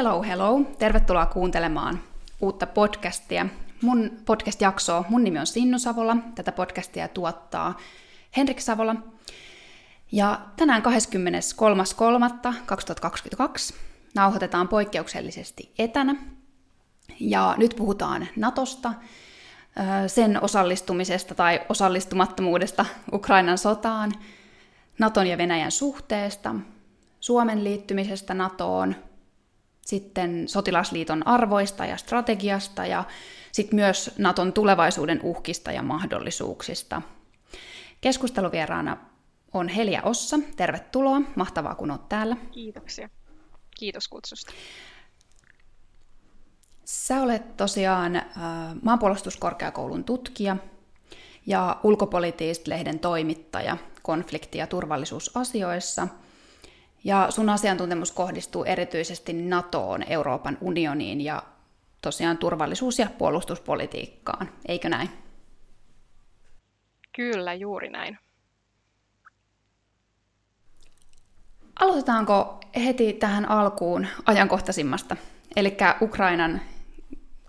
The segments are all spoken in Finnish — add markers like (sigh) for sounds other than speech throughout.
Hello, hello. Tervetuloa kuuntelemaan uutta podcastia. Mun podcast-jaksoa, mun nimi on Sinnu Savola. Tätä podcastia tuottaa Henrik Savola. Ja tänään 23.3.2022 nauhoitetaan poikkeuksellisesti etänä. Ja nyt puhutaan Natosta, sen osallistumisesta tai osallistumattomuudesta Ukrainan sotaan, Naton ja Venäjän suhteesta, Suomen liittymisestä NATOon, sitten sotilasliiton arvoista ja strategiasta ja sitten myös Naton tulevaisuuden uhkista ja mahdollisuuksista. Keskusteluvieraana on Helia Ossa. Tervetuloa. Mahtavaa, kun olet täällä. Kiitoksia. Kiitos kutsusta. Sä olet tosiaan äh, maanpuolustuskorkeakoulun tutkija ja ulkopolitiist-lehden toimittaja konflikti- ja turvallisuusasioissa – ja sun asiantuntemus kohdistuu erityisesti NATOon, Euroopan unioniin ja tosiaan turvallisuus- ja puolustuspolitiikkaan, eikö näin? Kyllä, juuri näin. Aloitetaanko heti tähän alkuun ajankohtaisimmasta, eli Ukrainan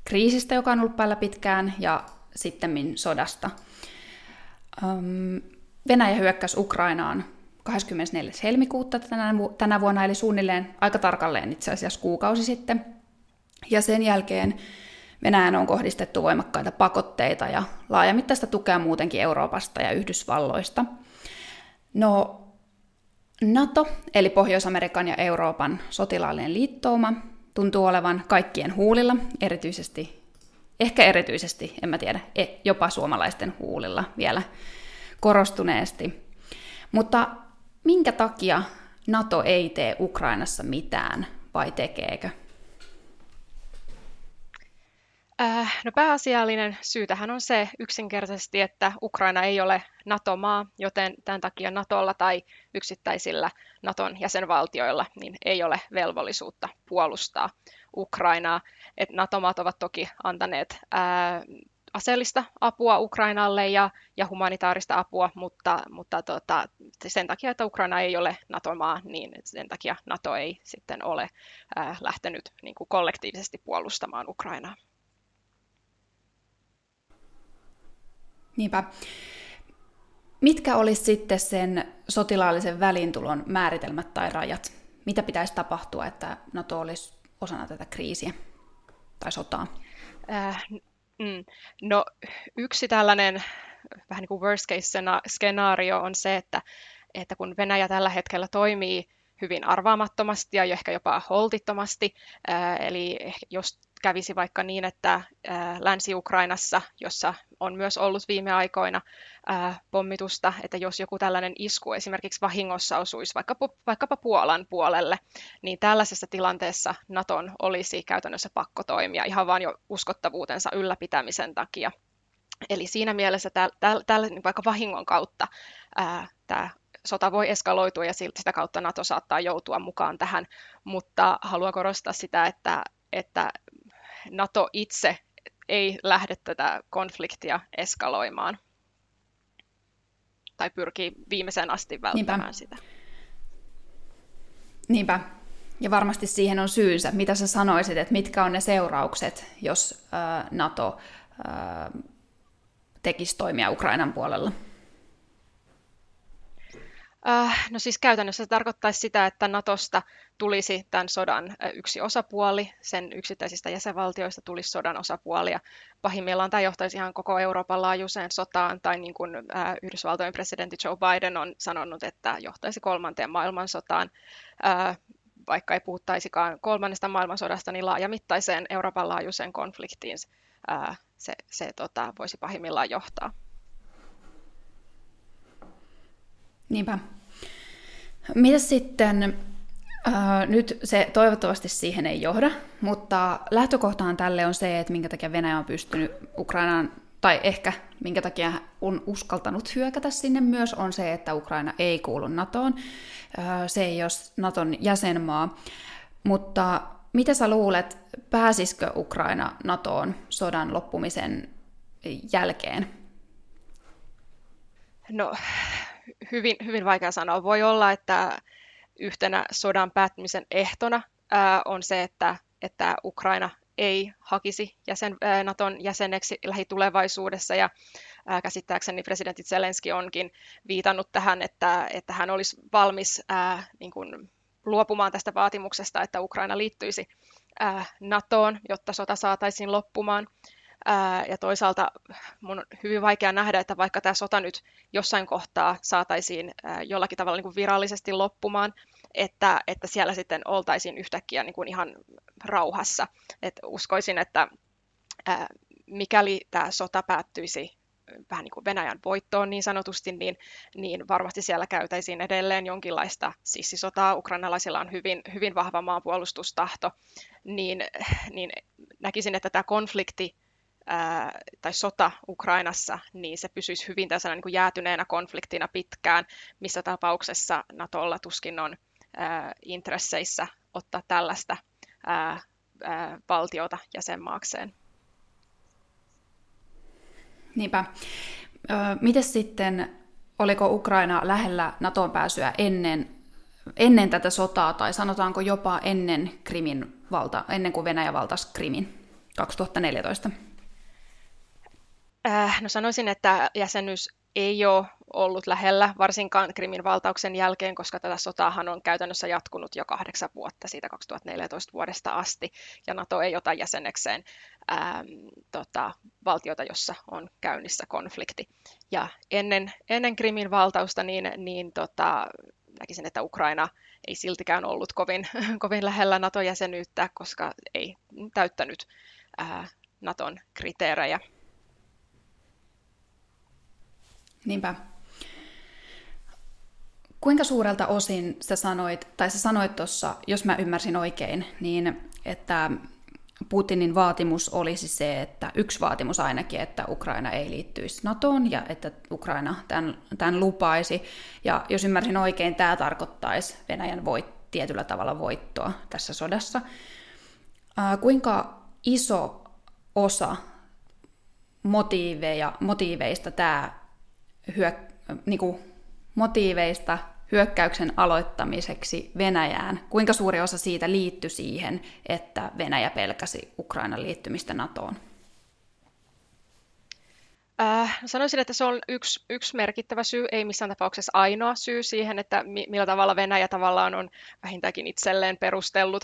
kriisistä, joka on ollut päällä pitkään, ja sitten sodasta. Venäjä hyökkäsi Ukrainaan 24. helmikuuta tänä, tänä vuonna, eli suunnilleen aika tarkalleen itse asiassa kuukausi sitten. Ja sen jälkeen Venäjän on kohdistettu voimakkaita pakotteita ja laajamittaista tukea muutenkin Euroopasta ja Yhdysvalloista. No, NATO, eli Pohjois-Amerikan ja Euroopan sotilaallinen liittouma, tuntuu olevan kaikkien huulilla, erityisesti, ehkä erityisesti, en mä tiedä, e, jopa suomalaisten huulilla vielä korostuneesti. Mutta minkä takia NATO ei tee Ukrainassa mitään, vai tekeekö? Äh, no pääasiallinen syy tähän on se yksinkertaisesti, että Ukraina ei ole NATO-maa, joten tämän takia NATOlla tai yksittäisillä NATOn jäsenvaltioilla niin ei ole velvollisuutta puolustaa Ukrainaa. Et NATO-maat ovat toki antaneet ää, aseellista apua Ukrainalle ja, ja humanitaarista apua, mutta, mutta tota, sen takia, että Ukraina ei ole NATO-maa, niin sen takia NATO ei sitten ole äh, lähtenyt niin kuin kollektiivisesti puolustamaan Ukrainaa. Niinpä. Mitkä olisi sitten sen sotilaallisen välintulon määritelmät tai rajat? Mitä pitäisi tapahtua, että NATO olisi osana tätä kriisiä tai sotaa? Äh, Mm. No yksi tällainen vähän niin kuin worst case skenaario on se, että, että kun Venäjä tällä hetkellä toimii hyvin arvaamattomasti ja ehkä jopa holtittomasti, eli jos kävisi vaikka niin, että Länsi-Ukrainassa, jossa on myös ollut viime aikoina pommitusta, että jos joku tällainen isku esimerkiksi vahingossa osuisi vaikkapa, vaikkapa Puolan puolelle, niin tällaisessa tilanteessa Naton olisi käytännössä pakko toimia ihan vain jo uskottavuutensa ylläpitämisen takia. Eli siinä mielessä tällä, niin vaikka vahingon kautta tämä sota voi eskaloitua ja sitä kautta NATO saattaa joutua mukaan tähän, mutta haluan korostaa sitä, että, että NATO itse ei lähde tätä konfliktia eskaloimaan tai pyrkii viimeiseen asti välttämään Niinpä. sitä. Niinpä. Ja varmasti siihen on syynsä. Mitä sä sanoisit, että mitkä on ne seuraukset, jos NATO tekisi toimia Ukrainan puolella? Äh, no siis käytännössä se tarkoittaisi sitä, että Natosta tulisi tämän sodan äh, yksi osapuoli, sen yksittäisistä jäsenvaltioista tulisi sodan osapuoli, ja pahimmillaan tämä johtaisi ihan koko Euroopan laajuiseen sotaan, tai niin kuin äh, Yhdysvaltojen presidentti Joe Biden on sanonut, että johtaisi kolmanteen maailmansotaan, vaikka ei puhuttaisikaan kolmannesta maailmansodasta, niin laajamittaiseen Euroopan laajuiseen konfliktiin se, se tota, voisi pahimmillaan johtaa. Niinpä. Mitä sitten, äh, nyt se toivottavasti siihen ei johda, mutta lähtökohtaan tälle on se, että minkä takia Venäjä on pystynyt Ukrainaan, tai ehkä minkä takia on uskaltanut hyökätä sinne myös, on se, että Ukraina ei kuulu NATOon. Äh, se ei ole NATOn jäsenmaa. Mutta mitä sä luulet, pääsisikö Ukraina NATOon sodan loppumisen jälkeen? No, hyvin, hyvin vaikea sanoa. Voi olla, että yhtenä sodan päättymisen ehtona on se, että, että Ukraina ei hakisi jäsen, Naton jäseneksi lähitulevaisuudessa ja käsittääkseni presidentti Zelenski onkin viitannut tähän, että, että hän olisi valmis ää, niin kuin luopumaan tästä vaatimuksesta, että Ukraina liittyisi ää, NATOon, jotta sota saataisiin loppumaan. Ää, ja toisaalta mun on hyvin vaikea nähdä, että vaikka tämä sota nyt jossain kohtaa saataisiin ää, jollakin tavalla niin kuin virallisesti loppumaan, että, että siellä sitten oltaisiin yhtäkkiä niin kuin ihan rauhassa. Et uskoisin, että ää, mikäli tämä sota päättyisi vähän niin kuin Venäjän voittoon niin sanotusti, niin, niin varmasti siellä käytäisiin edelleen jonkinlaista sissisotaa. Ukrainalaisilla on hyvin, hyvin vahva maanpuolustustahto, niin, niin näkisin, että tämä konflikti tai sota Ukrainassa, niin se pysyisi hyvin tässä niin jäätyneenä konfliktina pitkään, missä tapauksessa Natolla tuskin on ää, intresseissä ottaa tällaista ää, ää, valtiota jäsenmaakseen. Niinpä. Miten sitten, oliko Ukraina lähellä NATOon pääsyä ennen, ennen tätä sotaa, tai sanotaanko jopa ennen, Krimin valta, ennen kuin Venäjä valtasi Krimin 2014? Äh, no sanoisin, että jäsenyys ei ole ollut lähellä, varsinkaan Krimin valtauksen jälkeen, koska tätä sotaahan on käytännössä jatkunut jo kahdeksan vuotta siitä 2014 vuodesta asti, ja NATO ei ota jäsenekseen ää, tota, valtiota, jossa on käynnissä konflikti. Ja ennen, ennen Krimin valtausta niin, niin tota, näkisin, että Ukraina ei siltikään ollut kovin, (laughs) kovin lähellä NATO-jäsenyyttä, koska ei täyttänyt ää, Naton kriteerejä. Niinpä. Kuinka suurelta osin sä sanoit, tai sä sanoit tuossa, jos mä ymmärsin oikein, niin että Putinin vaatimus olisi se, että yksi vaatimus ainakin, että Ukraina ei liittyisi NATOon ja että Ukraina tämän, tämän lupaisi. Ja jos ymmärsin oikein, tämä tarkoittaisi Venäjän voit, tietyllä tavalla voittoa tässä sodassa. Ää, kuinka iso osa motiiveja, motiiveista tämä hyök, niin kuin motiiveista hyökkäyksen aloittamiseksi Venäjään. Kuinka suuri osa siitä liittyi siihen, että Venäjä pelkäsi Ukrainan liittymistä NATOon? Äh, sanoisin, että se on yksi, yksi merkittävä syy, ei missään tapauksessa ainoa syy siihen, että mi, millä tavalla Venäjä tavallaan on vähintäänkin itselleen perustellut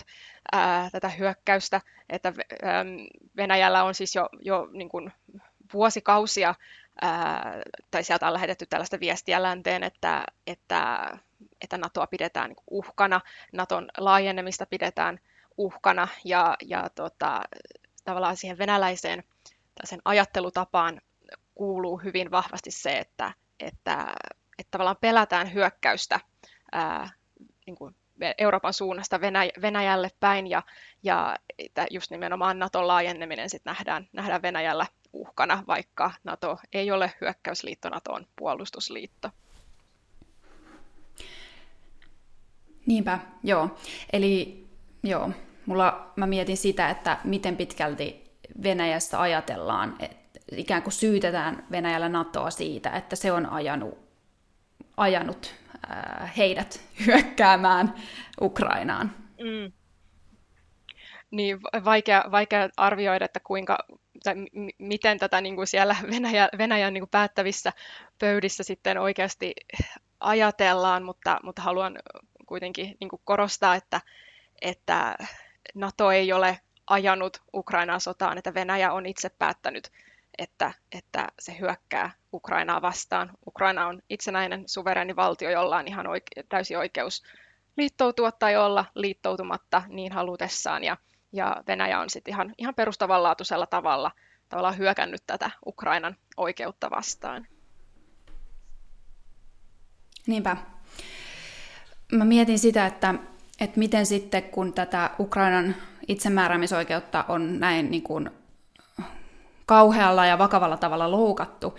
äh, tätä hyökkäystä, että ähm, Venäjällä on siis jo, jo niin kuin vuosikausia ää, tai sieltä on lähetetty tällaista viestiä länteen, että, että, että NATOa pidetään niin uhkana, NATOn laajenemista pidetään uhkana ja, ja tota, tavallaan siihen venäläiseen sen ajattelutapaan kuuluu hyvin vahvasti se, että, että, että tavallaan pelätään hyökkäystä ää, niin kuin Euroopan suunnasta Venäjälle päin ja, ja just nimenomaan Naton laajeneminen sit nähdään, nähdään Venäjällä uhkana, vaikka NATO ei ole hyökkäysliitto, NATO on puolustusliitto. Niinpä, joo. Eli joo, mulla, mä mietin sitä, että miten pitkälti Venäjässä ajatellaan, että ikään kuin syytetään Venäjällä NATOa siitä, että se on ajanut, ajanut äh, heidät (laughs) hyökkäämään Ukrainaan. Mm. Niin, vaikea, vaikea arvioida, että kuinka, tai m- miten tätä niin kuin siellä (laughs) Venäjä, Venäjän niin kuin päättävissä pöydissä sitten oikeasti ajatellaan, mutta, mutta haluan kuitenkin niin kuin korostaa, että, että NATO ei ole ajanut Ukrainaa sotaan, että Venäjä on itse päättänyt, että, että se hyökkää Ukrainaa vastaan. Ukraina on itsenäinen suvereni valtio, jolla on ihan oike- täysi oikeus liittoutua tai olla liittoutumatta niin halutessaan. Ja, ja Venäjä on sitten ihan, ihan perustavanlaatuisella tavalla tavallaan hyökännyt tätä Ukrainan oikeutta vastaan. Niinpä. Mä mietin sitä, että, että miten sitten kun tätä Ukrainan itsemääräämisoikeutta on näin niin kuin kauhealla ja vakavalla tavalla loukattu,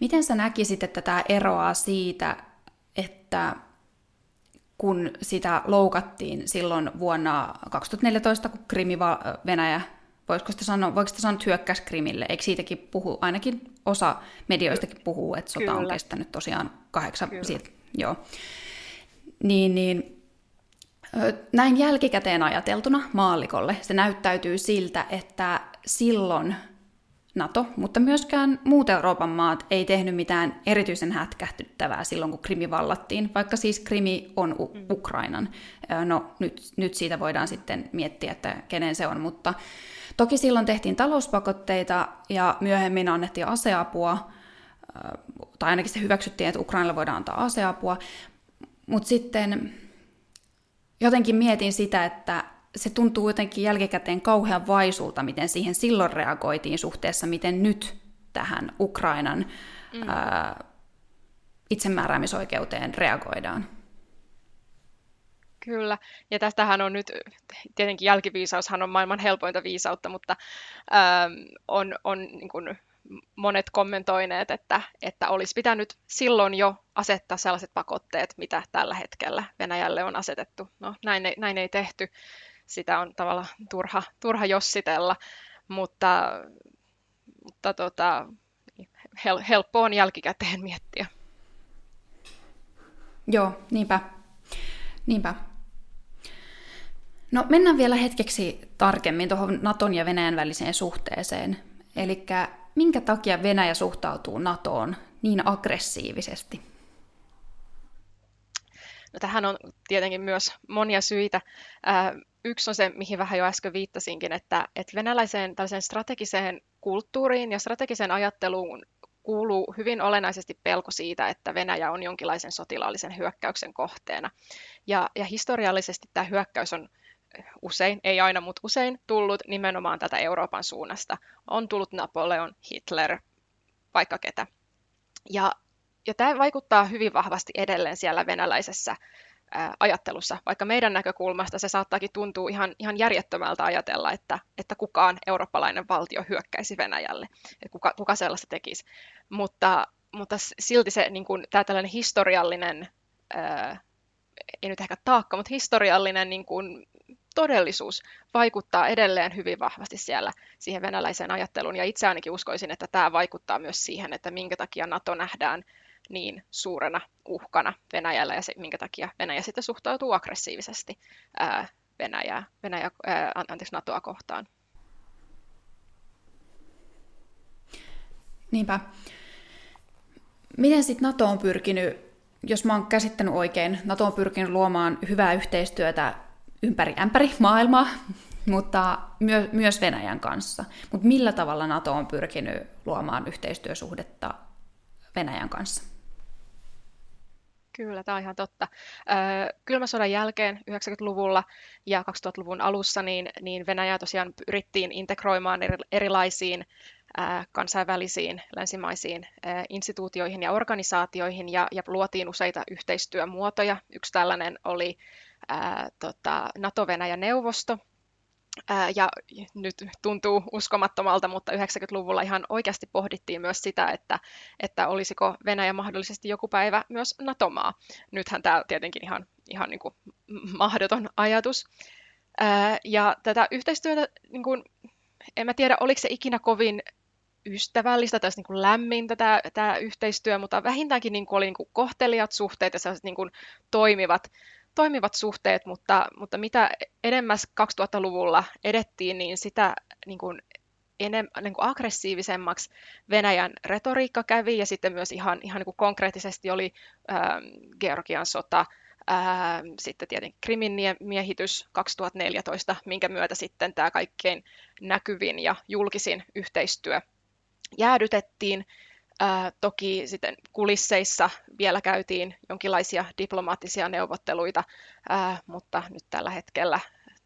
miten sä näkisit, että tämä eroaa siitä, että kun sitä loukattiin silloin vuonna 2014, kun Krimi Venäjä, voisiko sitä sanoa, voiko sitä sanoa hyökkäs Krimille, eikö siitäkin puhu, ainakin osa medioistakin puhuu, että sota Kyllä. on kestänyt tosiaan kahdeksan, siitä, joo. Niin, niin Näin jälkikäteen ajateltuna maallikolle se näyttäytyy siltä, että silloin NATO, mutta myöskään muut Euroopan maat ei tehnyt mitään erityisen hätkähtyttävää silloin, kun Krimi vallattiin, vaikka siis Krimi on U- mm. Ukrainan. No nyt, nyt siitä voidaan sitten miettiä, että kenen se on, mutta toki silloin tehtiin talouspakotteita ja myöhemmin annettiin aseapua, tai ainakin se hyväksyttiin, että Ukrainalle voidaan antaa aseapua, mutta sitten jotenkin mietin sitä, että se tuntuu jotenkin jälkikäteen kauhean vaisulta, miten siihen silloin reagoitiin suhteessa, miten nyt tähän Ukrainan mm. ää, itsemääräämisoikeuteen reagoidaan. Kyllä, ja tästähän on nyt, tietenkin jälkiviisaushan on maailman helpointa viisautta, mutta ää, on, on niin kuin monet kommentoineet, että, että olisi pitänyt silloin jo asettaa sellaiset pakotteet, mitä tällä hetkellä Venäjälle on asetettu. No näin ei, näin ei tehty, sitä on tavallaan turha, turha jossitella, mutta, mutta tota, hel, helppo on jälkikäteen miettiä. Joo, niinpä. Niinpä. No mennään vielä hetkeksi tarkemmin tuohon Naton ja Venäjän väliseen suhteeseen. Eli minkä takia Venäjä suhtautuu NATOon niin aggressiivisesti? No, tähän on tietenkin myös monia syitä. Yksi on se, mihin vähän jo äsken viittasinkin, että, että venäläiseen tällaiseen strategiseen kulttuuriin ja strategiseen ajatteluun kuuluu hyvin olennaisesti pelko siitä, että Venäjä on jonkinlaisen sotilaallisen hyökkäyksen kohteena. Ja, ja historiallisesti tämä hyökkäys on usein, ei aina, mutta usein tullut nimenomaan tätä Euroopan suunnasta. On tullut Napoleon, Hitler, vaikka ketä. Ja, ja tämä vaikuttaa hyvin vahvasti edelleen siellä venäläisessä ajattelussa, vaikka meidän näkökulmasta se saattaakin tuntua ihan, ihan järjettömältä ajatella, että, että kukaan eurooppalainen valtio hyökkäisi Venäjälle, että kuka, kuka sellaista tekisi. Mutta, mutta silti se niin kuin, tämä tällainen historiallinen, ää, ei nyt ehkä taakka, mutta historiallinen niin kuin, todellisuus vaikuttaa edelleen hyvin vahvasti siellä siihen venäläiseen ajatteluun. Ja itse ainakin uskoisin, että tämä vaikuttaa myös siihen, että minkä takia NATO nähdään niin suurena uhkana Venäjällä ja se, minkä takia Venäjä sitten suhtautuu aggressiivisesti ää, Venäjää, Venäjä, ää, anteeksi, NATOa kohtaan. Niinpä. Miten sitten NATO on pyrkinyt, jos mä oon käsittänyt oikein, NATO on pyrkinyt luomaan hyvää yhteistyötä ympäri ämpäri maailmaa, (laughs) mutta myö, myös Venäjän kanssa. Mutta millä tavalla NATO on pyrkinyt luomaan yhteistyösuhdetta Venäjän kanssa? Kyllä, tämä on ihan totta. Kylmän sodan jälkeen 90-luvulla ja 2000-luvun alussa niin, niin Venäjä tosiaan pyrittiin integroimaan erilaisiin kansainvälisiin länsimaisiin instituutioihin ja organisaatioihin ja, ja luotiin useita yhteistyömuotoja. Yksi tällainen oli ää, tota, NATO-Venäjä-neuvosto, ja nyt tuntuu uskomattomalta, mutta 90-luvulla ihan oikeasti pohdittiin myös sitä, että, että olisiko Venäjä mahdollisesti joku päivä myös NATO-maa. Nythän tämä on tietenkin ihan, ihan niin kuin mahdoton ajatus. Ja tätä yhteistyötä, niin kuin, en mä tiedä, oliko se ikinä kovin ystävällistä tai niin kuin lämmintä tämä, tämä yhteistyö, mutta vähintäänkin niin kuin oli niin kuin kohteliat suhteet ja niin kuin toimivat toimivat suhteet, mutta, mutta mitä edemmäs 2000-luvulla edettiin, niin sitä niin kuin enem, niin kuin aggressiivisemmaksi Venäjän retoriikka kävi ja sitten myös ihan, ihan niin kuin konkreettisesti oli äh, Georgian sota, äh, sitten tietenkin Krimin miehitys 2014, minkä myötä sitten tämä kaikkein näkyvin ja julkisin yhteistyö jäädytettiin Ää, toki sitten kulisseissa vielä käytiin jonkinlaisia diplomaattisia neuvotteluita, ää, mutta nyt tällä hetkellä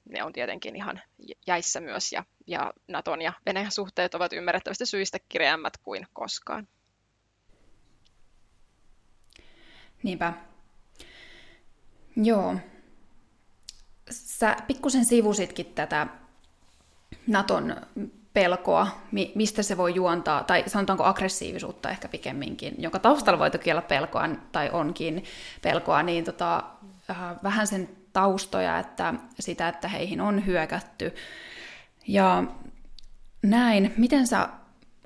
ne on tietenkin ihan jäissä myös ja, ja Naton ja Venäjän suhteet ovat ymmärrettävistä syistä kireämmät kuin koskaan. Niinpä. Joo. Sä pikkusen sivusitkin tätä Naton pelkoa, mistä se voi juontaa, tai sanotaanko aggressiivisuutta ehkä pikemminkin, jonka taustalla voi toki olla pelkoa, tai onkin pelkoa, niin tota, äh, vähän sen taustoja, että sitä, että heihin on hyökätty. Ja näin, miten sä,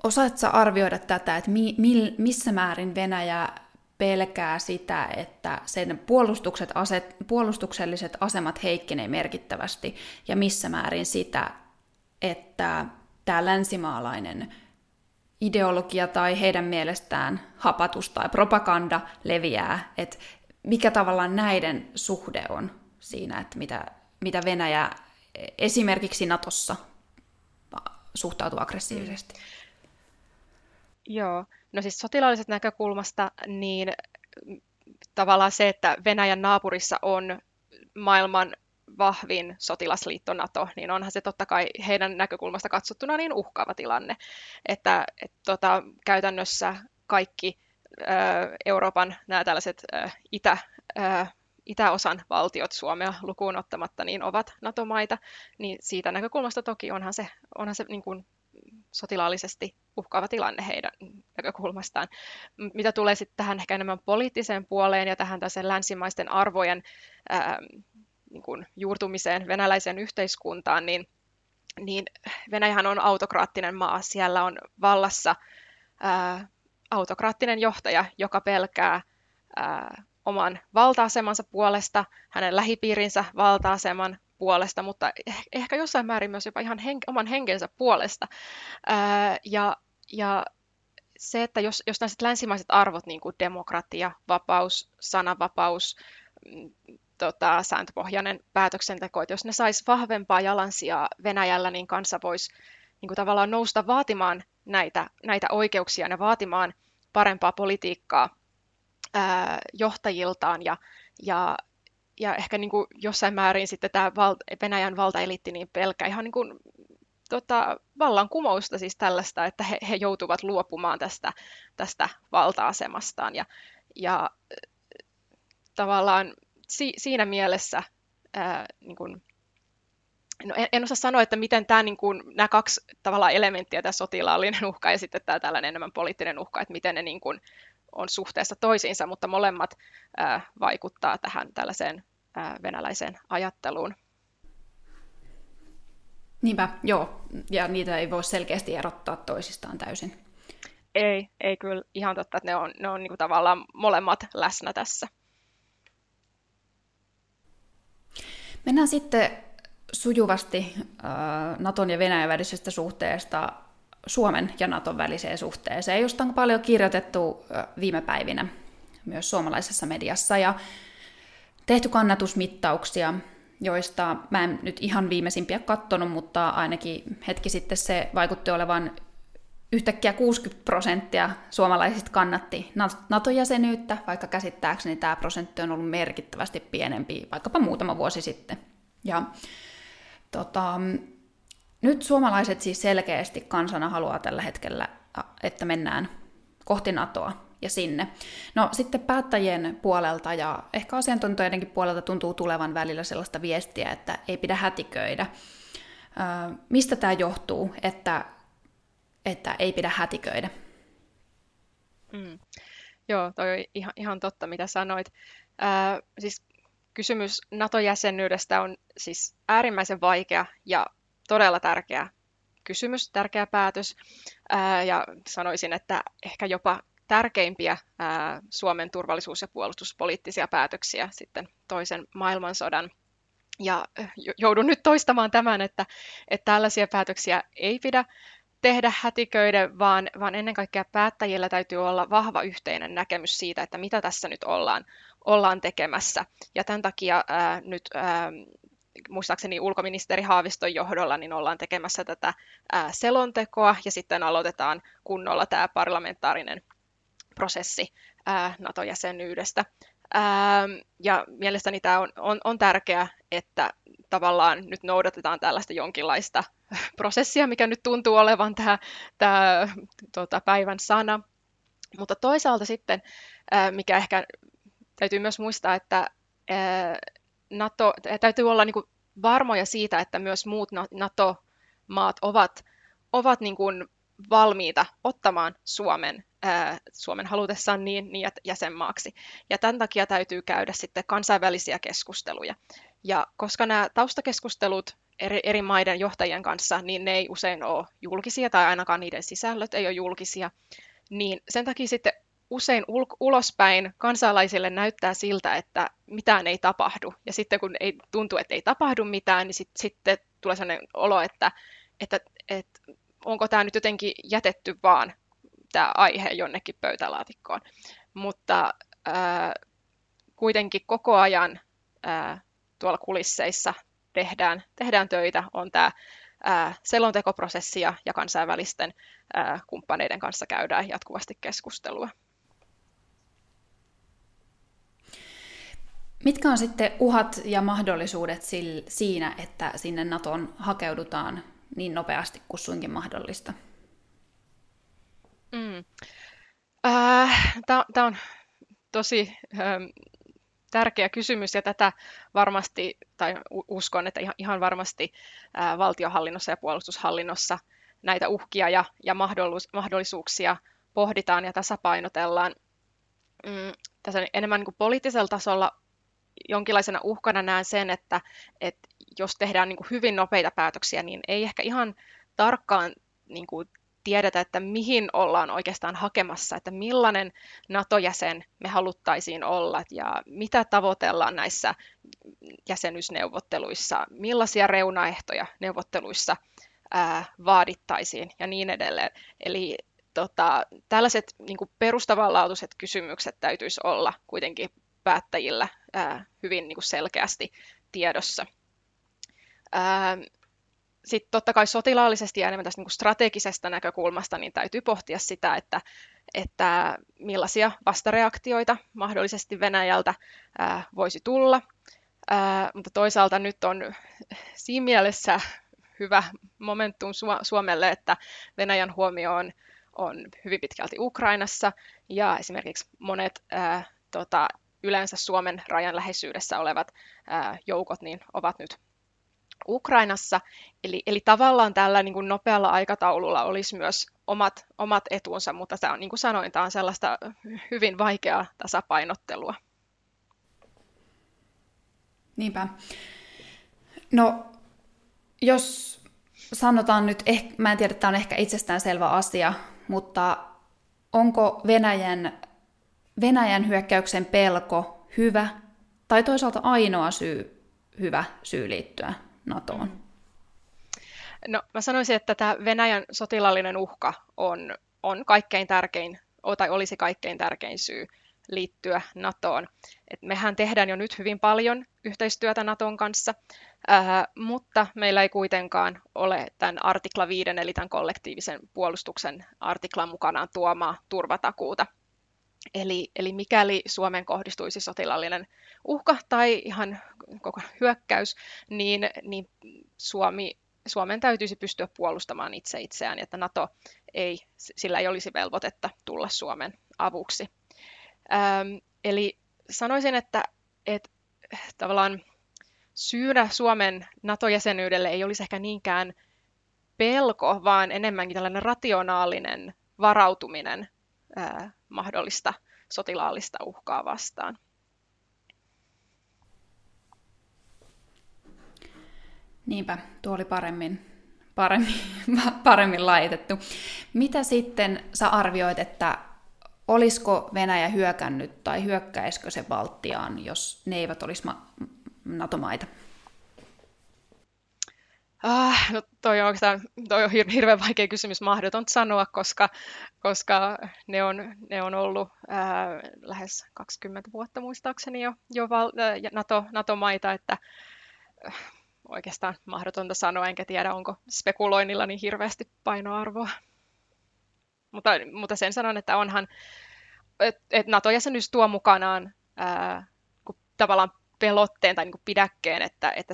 osaat sä arvioida tätä, että mi, mi, missä määrin Venäjä pelkää sitä, että sen puolustukset aset, puolustukselliset asemat heikkenee merkittävästi, ja missä määrin sitä, että tämä länsimaalainen ideologia tai heidän mielestään hapatus tai propaganda leviää, että mikä tavallaan näiden suhde on siinä, että mitä, mitä Venäjä esimerkiksi Natossa suhtautuu aggressiivisesti. Mm. Joo, no siis sotilaallisesta näkökulmasta, niin tavallaan se, että Venäjän naapurissa on maailman vahvin sotilasliitto NATO, niin onhan se totta kai heidän näkökulmasta katsottuna niin uhkaava tilanne, että et, tota, käytännössä kaikki ö, Euroopan nämä tällaiset ö, itä, ö, itäosan valtiot Suomea lukuun ottamatta niin ovat NATO-maita, niin siitä näkökulmasta toki onhan se, onhan se niin kuin sotilaallisesti uhkaava tilanne heidän näkökulmastaan. Mitä tulee sitten tähän ehkä enemmän poliittiseen puoleen ja tähän länsimaisten arvojen ää, niin kuin juurtumiseen venäläiseen yhteiskuntaan, niin, niin Venäjähän on autokraattinen maa. Siellä on vallassa ää, autokraattinen johtaja, joka pelkää ää, oman valta-asemansa puolesta, hänen lähipiirinsä valta-aseman puolesta, mutta eh, ehkä jossain määrin myös jopa ihan hen, oman henkensä puolesta. Ää, ja, ja se, että jos, jos länsimaiset arvot, niin kuin demokratia, vapaus, sananvapaus, mm, tota, sääntöpohjainen päätöksenteko, että jos ne sais vahvempaa jalansijaa Venäjällä, niin kansa voisi niin kuin tavallaan nousta vaatimaan näitä, näitä oikeuksia ja vaatimaan parempaa politiikkaa ää, johtajiltaan ja, ja, ja ehkä niin kuin jossain määrin sitten tämä val, Venäjän valtaelitti niin pelkää ihan niin kuin, tota, vallankumousta siis tällaista, että he, he joutuvat luopumaan tästä, tästä valta-asemastaan ja, ja tavallaan si, siinä mielessä ää, niin kuin, no en, en osaa sanoa, että miten tämä, niin kuin, nämä kaksi tavallaan elementtiä, tämä sotilaallinen uhka ja sitten tämä tällainen enemmän poliittinen uhka, että miten ne niin kuin, on suhteessa toisiinsa, mutta molemmat ää, vaikuttaa tähän tällaiseen ää, venäläiseen ajatteluun. Niinpä, joo. Ja niitä ei voi selkeästi erottaa toisistaan täysin. Ei, ei kyllä ihan totta, että ne on, ne on niin kuin tavallaan molemmat läsnä tässä. Mennään sitten sujuvasti Naton ja Venäjän välisestä suhteesta Suomen ja Naton väliseen suhteeseen, josta on paljon kirjoitettu viime päivinä myös suomalaisessa mediassa. Ja tehty kannatusmittauksia, joista mä en nyt ihan viimeisimpiä kattonut, mutta ainakin hetki sitten se vaikutti olevan yhtäkkiä 60 prosenttia suomalaisista kannatti NATO-jäsenyyttä, vaikka käsittääkseni tämä prosentti on ollut merkittävästi pienempi vaikkapa muutama vuosi sitten. Ja tota, nyt suomalaiset siis selkeästi kansana haluaa tällä hetkellä, että mennään kohti NATOa ja sinne. No sitten päättäjien puolelta ja ehkä asiantuntijoidenkin puolelta tuntuu tulevan välillä sellaista viestiä, että ei pidä hätiköidä. mistä tämä johtuu, että, että ei pidä hätiköidä? Mm. Joo, toi on ihan, ihan totta, mitä sanoit. Ää, siis kysymys NATO-jäsenyydestä on siis äärimmäisen vaikea ja todella tärkeä kysymys, tärkeä päätös. Ää, ja sanoisin, että ehkä jopa tärkeimpiä ää, Suomen turvallisuus- ja puolustuspoliittisia päätöksiä sitten toisen maailmansodan. Ja joudun nyt toistamaan tämän, että, että tällaisia päätöksiä ei pidä tehdä hätiköiden, vaan, vaan ennen kaikkea päättäjillä täytyy olla vahva yhteinen näkemys siitä, että mitä tässä nyt ollaan, ollaan tekemässä. Ja tämän takia ää, nyt ää, muistaakseni ulkoministeri Haaviston johdolla niin ollaan tekemässä tätä ää, selontekoa ja sitten aloitetaan kunnolla tämä parlamentaarinen prosessi ää, NATO-jäsenyydestä. Ää, ja mielestäni tämä on, on, on tärkeää, että tavallaan nyt noudatetaan tällaista jonkinlaista (laughs) prosessia, mikä nyt tuntuu olevan tämä, tämä tuota, päivän sana. Mutta toisaalta sitten, mikä ehkä täytyy myös muistaa, että NATO, täytyy olla niin kuin varmoja siitä, että myös muut NATO-maat ovat, ovat niin kuin valmiita ottamaan Suomen, ää, Suomen halutessaan niin, niin jäsenmaaksi. Ja tämän takia täytyy käydä sitten kansainvälisiä keskusteluja. Ja koska nämä taustakeskustelut eri, eri maiden johtajien kanssa, niin ne ei usein ole julkisia, tai ainakaan niiden sisällöt ei ole julkisia, niin sen takia sitten usein ul- ulospäin kansalaisille näyttää siltä, että mitään ei tapahdu. Ja sitten kun ei tuntuu, että ei tapahdu mitään, niin sit, sitten tulee sellainen olo, että, että, että onko tämä nyt jotenkin jätetty vaan tämä aihe jonnekin pöytälaatikkoon. Mutta ää, kuitenkin koko ajan ää, tuolla kulisseissa tehdään, tehdään töitä, on tämä selontekoprosessi ja, kansainvälisten ää, kumppaneiden kanssa käydään jatkuvasti keskustelua. Mitkä on sitten uhat ja mahdollisuudet siinä, että sinne NATOon hakeudutaan niin nopeasti kuin suinkin mahdollista? Mm. Äh, Tämä on tosi ähm, tärkeä kysymys ja tätä varmasti, tai uskon, että ihan, ihan varmasti äh, valtiohallinnossa ja puolustushallinnossa näitä uhkia ja, ja mahdollisuuksia pohditaan ja tasapainotellaan. Mm, tässä enemmän niin kuin poliittisella tasolla jonkinlaisena uhkana näen sen, että, että jos tehdään niin kuin hyvin nopeita päätöksiä, niin ei ehkä ihan tarkkaan niin kuin tiedetä, että mihin ollaan oikeastaan hakemassa, että millainen NATO-jäsen me haluttaisiin olla ja mitä tavoitellaan näissä jäsenyysneuvotteluissa, millaisia reunaehtoja neuvotteluissa ää, vaadittaisiin ja niin edelleen. Eli tota, tällaiset niin kuin perustavanlaatuiset kysymykset täytyisi olla kuitenkin päättäjillä ää, hyvin niin kuin selkeästi tiedossa. Sitten totta kai sotilaallisesti ja enemmän tästä niin strategisesta näkökulmasta niin täytyy pohtia sitä, että, että millaisia vastareaktioita mahdollisesti Venäjältä ää, voisi tulla. Ää, mutta toisaalta nyt on siinä mielessä hyvä momentum Suomelle, että Venäjän huomio on, on hyvin pitkälti Ukrainassa ja esimerkiksi monet ää, tota, yleensä Suomen rajan läheisyydessä olevat ää, joukot niin ovat nyt Ukrainassa. Eli, eli tavallaan tällä niin kuin nopealla aikataululla olisi myös omat, omat etunsa, mutta tämä on, niin kuin sanoin, tämä on sellaista hyvin vaikeaa tasapainottelua. Niinpä. No, jos sanotaan nyt, eh, mä en tiedä, että tämä on ehkä itsestäänselvä asia, mutta onko Venäjän Venäjän hyökkäyksen pelko hyvä tai toisaalta ainoa syy, hyvä syy liittyä NATOon? Mm. No mä sanoisin, että tämä Venäjän sotilallinen uhka on, on kaikkein tärkein, tai olisi kaikkein tärkein syy liittyä NATOon. Et mehän tehdään jo nyt hyvin paljon yhteistyötä NATOn kanssa, äh, mutta meillä ei kuitenkaan ole tämän artikla 5, eli tämän kollektiivisen puolustuksen artiklan mukanaan tuomaa turvatakuuta Eli, eli mikäli Suomeen kohdistuisi sotilallinen uhka tai ihan koko hyökkäys, niin, niin Suomi, Suomen täytyisi pystyä puolustamaan itse itseään, että NATO ei, sillä ei olisi velvoitetta tulla Suomen avuksi. Ähm, eli sanoisin, että, että tavallaan syynä Suomen NATO-jäsenyydelle ei olisi ehkä niinkään pelko, vaan enemmänkin tällainen rationaalinen varautuminen ää, mahdollista sotilaallista uhkaa vastaan. Niinpä, tuo oli paremmin, paremmin, (laughs) paremmin laitettu. Mitä sitten sä arvioit, että olisiko Venäjä hyökännyt tai hyökkäisikö se Baltiaan, jos ne eivät olisi NATO-maita? Ah, no toi on toi on hirveän vaikea kysymys, mahdoton sanoa, koska, koska ne, on, ne on ollut ää, lähes 20 vuotta muistaakseni jo, jo val, ää, NATO, NATO-maita, että äh, oikeastaan mahdotonta sanoa, enkä tiedä, onko spekuloinnilla niin hirveästi painoarvoa. Mutta, mutta sen sanon, että onhan, että et NATO-jäsenyys tuo mukanaan ää, tavallaan pelotteen tai niin kuin pidäkkeen, että, että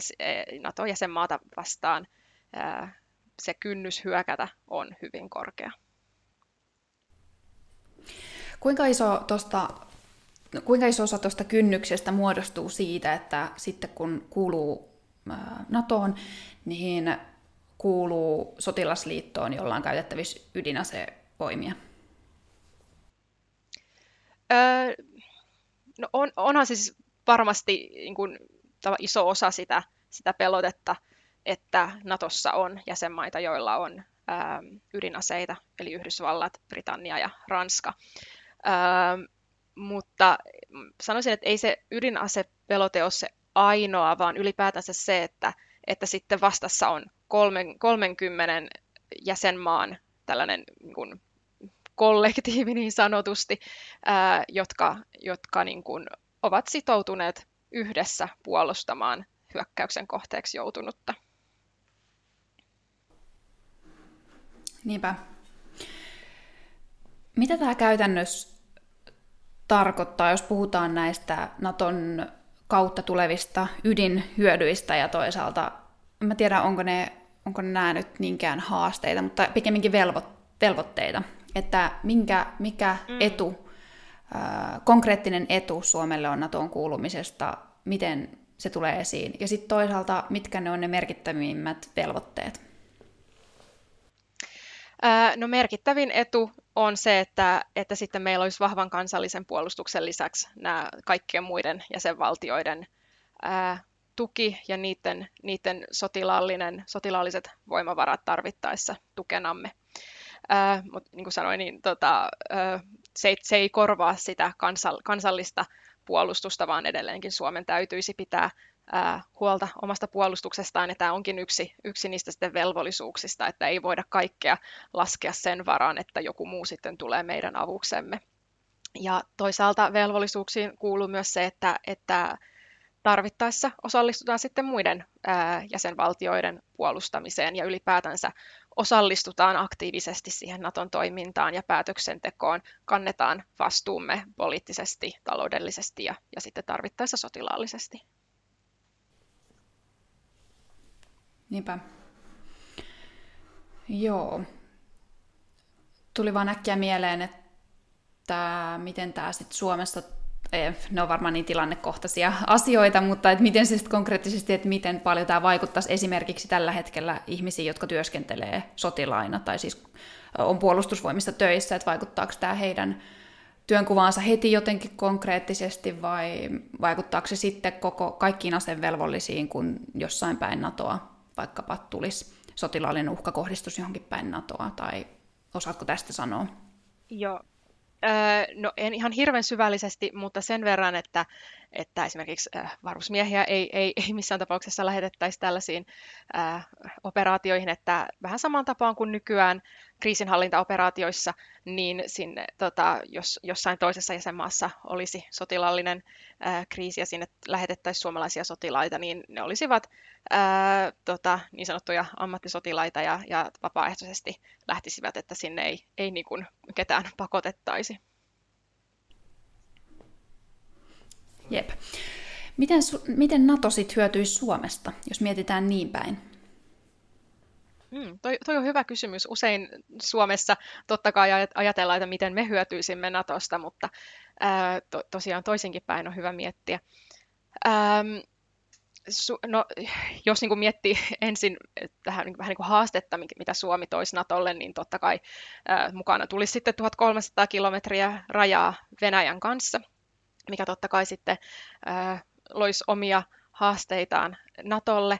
NATO-jäsenmaata vastaan se kynnys hyökätä on hyvin korkea. Kuinka iso, tosta, kuinka iso osa tuosta kynnyksestä muodostuu siitä, että sitten kun kuuluu NATOon, niin kuuluu sotilasliittoon, jolla on käytettävissä ydinasevoimia? Öö, no on, onhan siis varmasti niin kuin, iso osa sitä, sitä pelotetta, että Natossa on jäsenmaita, joilla on ää, ydinaseita, eli Yhdysvallat, Britannia ja Ranska. mutta sanoisin, että ei se ydinasepelote ole se ainoa, vaan ylipäätänsä se, että, että sitten vastassa on 30 jäsenmaan tällainen niin kuin, kollektiivi niin sanotusti, ää, jotka, jotka niin kuin, ovat sitoutuneet yhdessä puolustamaan hyökkäyksen kohteeksi joutunutta. Niinpä. Mitä tämä käytännössä tarkoittaa, jos puhutaan näistä Naton kautta tulevista ydinhyödyistä ja toisaalta, en tiedä onko ne, onko nämä nyt niinkään haasteita, mutta pikemminkin velvo, velvoitteita, että minkä, mikä mm. etu, konkreettinen etu Suomelle on Naton kuulumisesta, miten se tulee esiin, ja sitten toisaalta, mitkä ne on ne merkittävimmät velvoitteet. No merkittävin etu on se, että, että sitten meillä olisi vahvan kansallisen puolustuksen lisäksi nämä kaikkien muiden jäsenvaltioiden ää, tuki ja niiden, niiden sotilaallinen, sotilaalliset voimavarat tarvittaessa tukenamme. Mutta niin kuin sanoin, niin tota, ää, se, se ei korvaa sitä kansal, kansallista puolustusta, vaan edelleenkin Suomen täytyisi pitää ää, huolta omasta puolustuksestaan, ja tämä onkin yksi, yksi niistä sitten velvollisuuksista, että ei voida kaikkea laskea sen varaan, että joku muu sitten tulee meidän avuksemme. Ja toisaalta velvollisuuksiin kuuluu myös se, että, että tarvittaessa osallistutaan sitten muiden ää, jäsenvaltioiden puolustamiseen ja ylipäätänsä osallistutaan aktiivisesti siihen Naton toimintaan ja päätöksentekoon, kannetaan vastuumme poliittisesti, taloudellisesti ja, ja sitten tarvittaessa sotilaallisesti. Niinpä. Joo. Tuli vaan äkkiä mieleen, että miten tämä sitten Suomessa, ne on varmaan niin tilannekohtaisia asioita, mutta että miten se sitten konkreettisesti, että miten paljon tämä vaikuttaisi esimerkiksi tällä hetkellä ihmisiin, jotka työskentelee sotilaina tai siis on puolustusvoimissa töissä, että vaikuttaako tämä heidän työnkuvaansa heti jotenkin konkreettisesti vai vaikuttaako se sitten koko kaikkiin asevelvollisiin, kun jossain päin NATOa vaikkapa tulisi sotilaallinen uhka kohdistus johonkin päin NATOa, tai osaatko tästä sanoa? Joo. No en ihan hirveän syvällisesti, mutta sen verran, että, että esimerkiksi äh, varusmiehiä ei, ei, ei missään tapauksessa lähetettäisi tällaisiin äh, operaatioihin, että vähän samaan tapaan kuin nykyään kriisinhallintaoperaatioissa, niin sinne, tota, jos jossain toisessa jäsenmaassa olisi sotilallinen ää, kriisi ja sinne lähetettäisiin suomalaisia sotilaita, niin ne olisivat ää, tota, niin sanottuja ammattisotilaita ja, ja vapaaehtoisesti lähtisivät, että sinne ei, ei niin kuin ketään pakotettaisi. Jep. Miten, miten NATO sitten hyötyisi Suomesta, jos mietitään niin päin? Mm, toi, toi on hyvä kysymys. Usein Suomessa totta kai ajatellaan, että miten me hyötyisimme Natosta, mutta ää, to, tosiaan toisinkin päin on hyvä miettiä. Ähm, su, no, jos niin kuin miettii (laughs) ensin tähän niin, vähän niin kuin haastetta, mitä Suomi toisi Natolle, niin totta kai ää, mukana tulisi sitten 1300 kilometriä rajaa Venäjän kanssa, mikä totta kai sitten ää, loisi omia haasteitaan Natolle,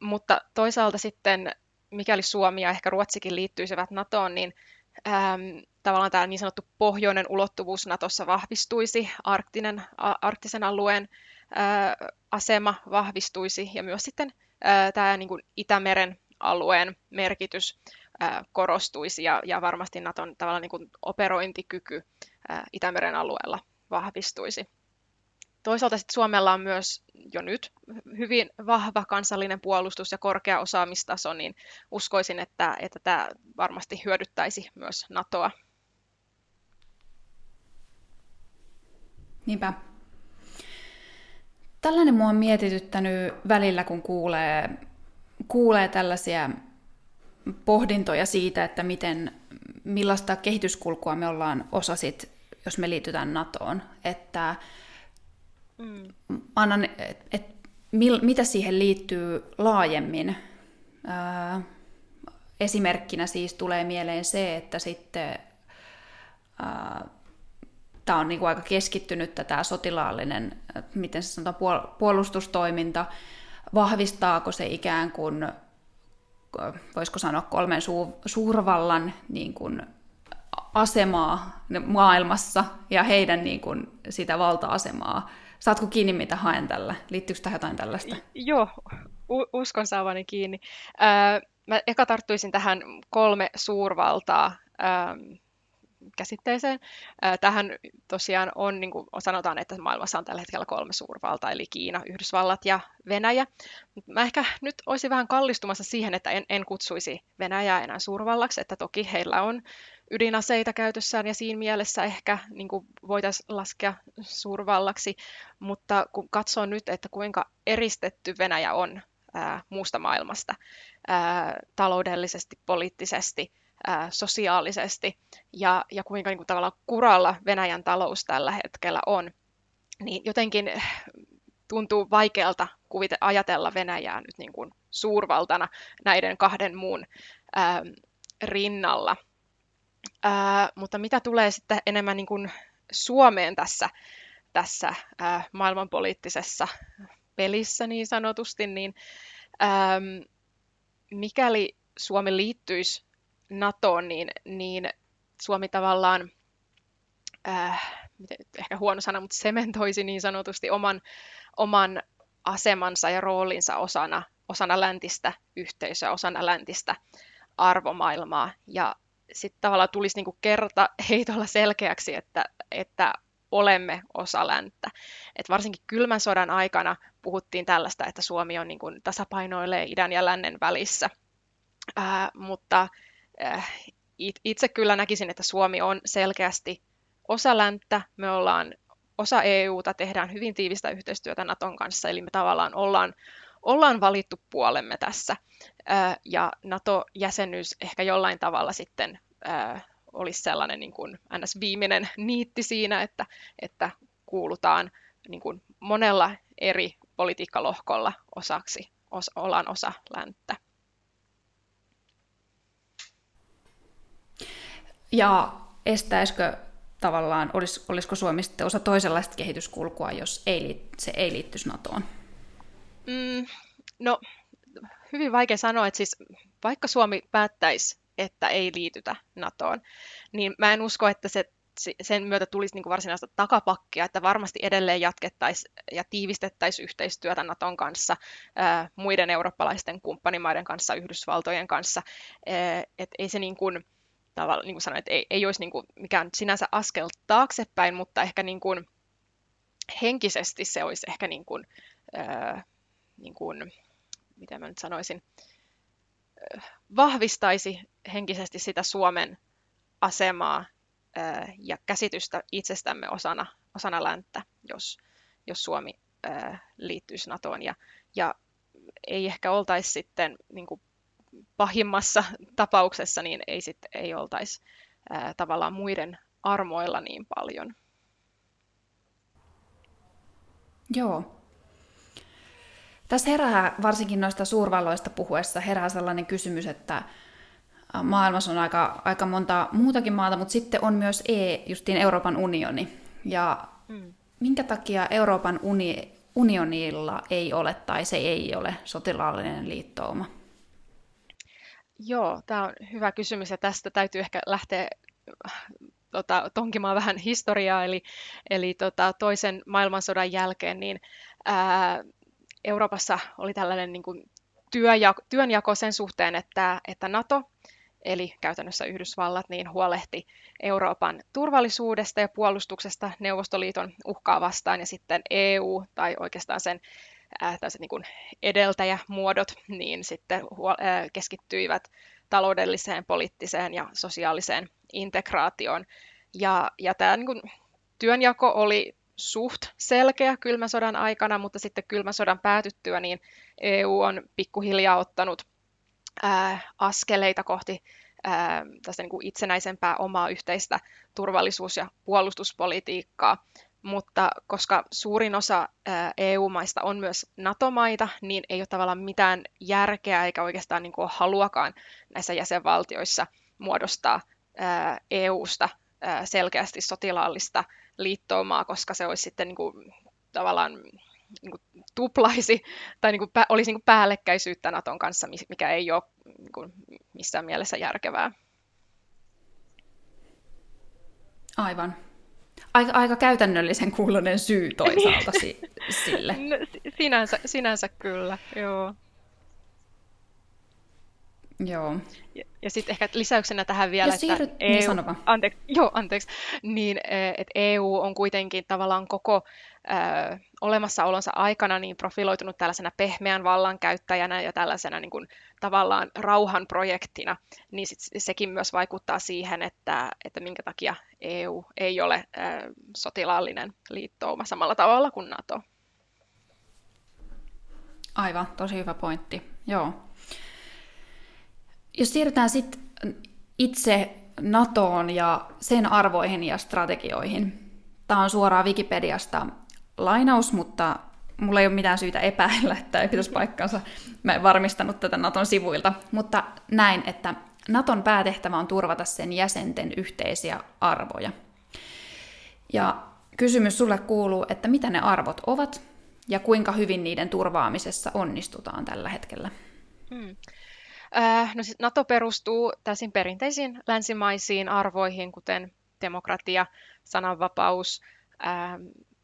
mutta toisaalta sitten mikäli Suomi ja ehkä Ruotsikin liittyisivät NATOon, niin äm, tavallaan tämä niin sanottu pohjoinen ulottuvuus NATOssa vahvistuisi, arktinen, a, arktisen alueen ää, asema vahvistuisi ja myös sitten ää, tämä niin kuin Itämeren alueen merkitys ää, korostuisi ja, ja varmasti NATOn tavallaan niin kuin operointikyky ää, Itämeren alueella vahvistuisi. Toisaalta sitten Suomella on myös jo nyt hyvin vahva kansallinen puolustus ja korkea osaamistaso, niin uskoisin, että, että tämä varmasti hyödyttäisi myös NATOa. Niinpä. Tällainen mua on mietityttänyt välillä, kun kuulee, kuulee tällaisia pohdintoja siitä, että miten, millaista kehityskulkua me ollaan osa sit, jos me liitytään NATOon. Että Mm. Annan, et, et, mil, mitä siihen liittyy laajemmin. Ää, esimerkkinä siis tulee mieleen se, että sitten tämä on niinku aika keskittynyt tämä sotilaallinen, miten se sanotaan, puolustustoiminta, vahvistaako se ikään kuin, voisiko sanoa kolmen suurvallan niin kuin asemaa maailmassa ja heidän niin kuin, sitä valta-asemaa. Saatko kiinni, mitä haen tällä? Liittyykö tähän jotain tällaista? Joo, u- uskon saavani kiinni. Öö, mä eka tarttuisin tähän kolme suurvaltaa öö, käsitteeseen. Tähän tosiaan on, niin kuin sanotaan, että maailmassa on tällä hetkellä kolme suurvaltaa, eli Kiina, Yhdysvallat ja Venäjä. Mä ehkä nyt olisin vähän kallistumassa siihen, että en, en kutsuisi Venäjää enää suurvallaksi, että toki heillä on ydinaseita käytössään ja siinä mielessä ehkä niin voitaisiin laskea suurvallaksi, mutta kun katsoo nyt, että kuinka eristetty Venäjä on ää, muusta maailmasta ää, taloudellisesti, poliittisesti, ää, sosiaalisesti ja, ja kuinka niin kuin, tavallaan kuralla Venäjän talous tällä hetkellä on, niin jotenkin tuntuu vaikealta kuvite, ajatella Venäjää nyt niin kuin suurvaltana näiden kahden muun ää, rinnalla. Ää, mutta mitä tulee sitten enemmän niin kuin Suomeen tässä, tässä ää, maailmanpoliittisessa pelissä niin sanotusti, niin ää, mikäli Suomi liittyisi NATOon, niin, niin Suomi tavallaan, äh, ehkä huono sana, mutta sementoisi niin sanotusti oman, oman asemansa ja roolinsa osana, osana läntistä yhteisöä, osana läntistä arvomaailmaa. Ja sitten tavallaan tulisi niinku kerta heitolla selkeäksi, että, että olemme osa länttä. Et varsinkin kylmän sodan aikana puhuttiin tällaista, että Suomi on niin tasapainoilee idän ja lännen välissä. Ää, mutta Äh, itse kyllä näkisin, että Suomi on selkeästi osa länttä. Me ollaan osa EUta, tehdään hyvin tiivistä yhteistyötä Naton kanssa, eli me tavallaan ollaan, ollaan valittu puolemme tässä. Ja NATO-jäsenyys ehkä jollain tavalla sitten olisi sellainen niin kuin ns. viimeinen niitti siinä, että, että kuulutaan niin kuin monella eri politiikkalohkolla osaksi, os, ollaan osa länttä. Ja estäisikö tavallaan, olis, olisiko Suomi sitten osa toisenlaista kehityskulkua, jos ei, se ei liittyisi NATOon? Mm, no, hyvin vaikea sanoa, että siis vaikka Suomi päättäisi, että ei liitytä NATOon, niin mä en usko, että se sen myötä tulisi niin kuin varsinaista takapakkia, että varmasti edelleen jatkettaisiin ja tiivistettäisiin yhteistyötä Naton kanssa, ää, muiden eurooppalaisten kumppanimaiden kanssa, Yhdysvaltojen kanssa. Ää, ei se niin kuin, tavalla, niin kuin sanoin, että ei, ei olisi niin kuin mikään sinänsä askel taaksepäin, mutta ehkä niin kuin henkisesti se olisi ehkä niin kuin, äh, niin kuin, miten mä nyt sanoisin, vahvistaisi henkisesti sitä Suomen asemaa ja käsitystä itsestämme osana, osana länttä, jos, jos Suomi liittyisi NATOon. Ja, ja ei ehkä oltaisi sitten niin kuin pahimmassa tapauksessa niin ei, sit, ei oltaisi tavallaan muiden armoilla niin paljon. Joo. Tässä herää, varsinkin noista suurvalloista puhuessa, herää sellainen kysymys, että maailmassa on aika, aika monta muutakin maata, mutta sitten on myös e, justiin Euroopan unioni. Ja mm. minkä takia Euroopan uni, unionilla ei ole tai se ei ole sotilaallinen liittouma? Joo, tämä on hyvä kysymys ja tästä täytyy ehkä lähteä tota, tonkimaan vähän historiaa. Eli, eli tota, toisen maailmansodan jälkeen niin, ää, Euroopassa oli tällainen niin kuin, työjako, työnjako sen suhteen, että, että NATO, eli käytännössä Yhdysvallat, niin huolehti Euroopan turvallisuudesta ja puolustuksesta Neuvostoliiton uhkaa vastaan, ja sitten EU, tai oikeastaan sen äh, niin kuin edeltäjämuodot, niin sitten äh, keskittyivät taloudelliseen, poliittiseen ja sosiaaliseen integraatioon. Ja, ja tämä niin kuin, työnjako oli suht selkeä kylmän sodan aikana, mutta sitten kylmän sodan päätyttyä niin EU on pikkuhiljaa ottanut askeleita kohti ää, tästä niin kuin itsenäisempää omaa yhteistä turvallisuus- ja puolustuspolitiikkaa. Mutta koska suurin osa EU-maista on myös NATO-maita, niin ei ole tavallaan mitään järkeä eikä oikeastaan niin kuin haluakaan näissä jäsenvaltioissa muodostaa EU-sta selkeästi sotilaallista liittoumaa, koska se olisi sitten niin kuin, tavallaan niin kuin tuplaisi (laughs) tai niin kuin, olisi niin kuin päällekkäisyyttä Naton kanssa, mikä ei ole niin kuin, missään mielessä järkevää. Aivan. Aika, aika käytännöllisen kuulonen syy toisaalta si- sille. (laughs) No, sinänsä, sinänsä kyllä, joo. Joo. Ja, ja sitten ehkä lisäyksenä tähän vielä, Jos siirryt, että niin EU, anteeksi, joo, anteeksi, niin e, että EU on kuitenkin tavallaan koko ö, olemassaolonsa aikana niin profiloitunut tällaisena pehmeän vallankäyttäjänä ja tällaisena niin kuin, tavallaan rauhanprojektina, niin sit sekin myös vaikuttaa siihen, että, että minkä takia EU ei ole ö, sotilaallinen liittouma samalla tavalla kuin NATO. Aivan, tosi hyvä pointti. Joo. Jos siirrytään sitten itse NATOon ja sen arvoihin ja strategioihin. Tämä on suoraan Wikipediasta lainaus, mutta mulla ei ole mitään syytä epäillä, että ei pitäisi paikkansa. Mä en varmistanut tätä Naton sivuilta, mutta näin, että Naton päätehtävä on turvata sen jäsenten yhteisiä arvoja. Ja kysymys sulle kuuluu, että mitä ne arvot ovat ja kuinka hyvin niiden turvaamisessa onnistutaan tällä hetkellä? Hmm. Äh, no siis NATO perustuu täysin perinteisiin länsimaisiin arvoihin, kuten demokratia, sananvapaus, äh,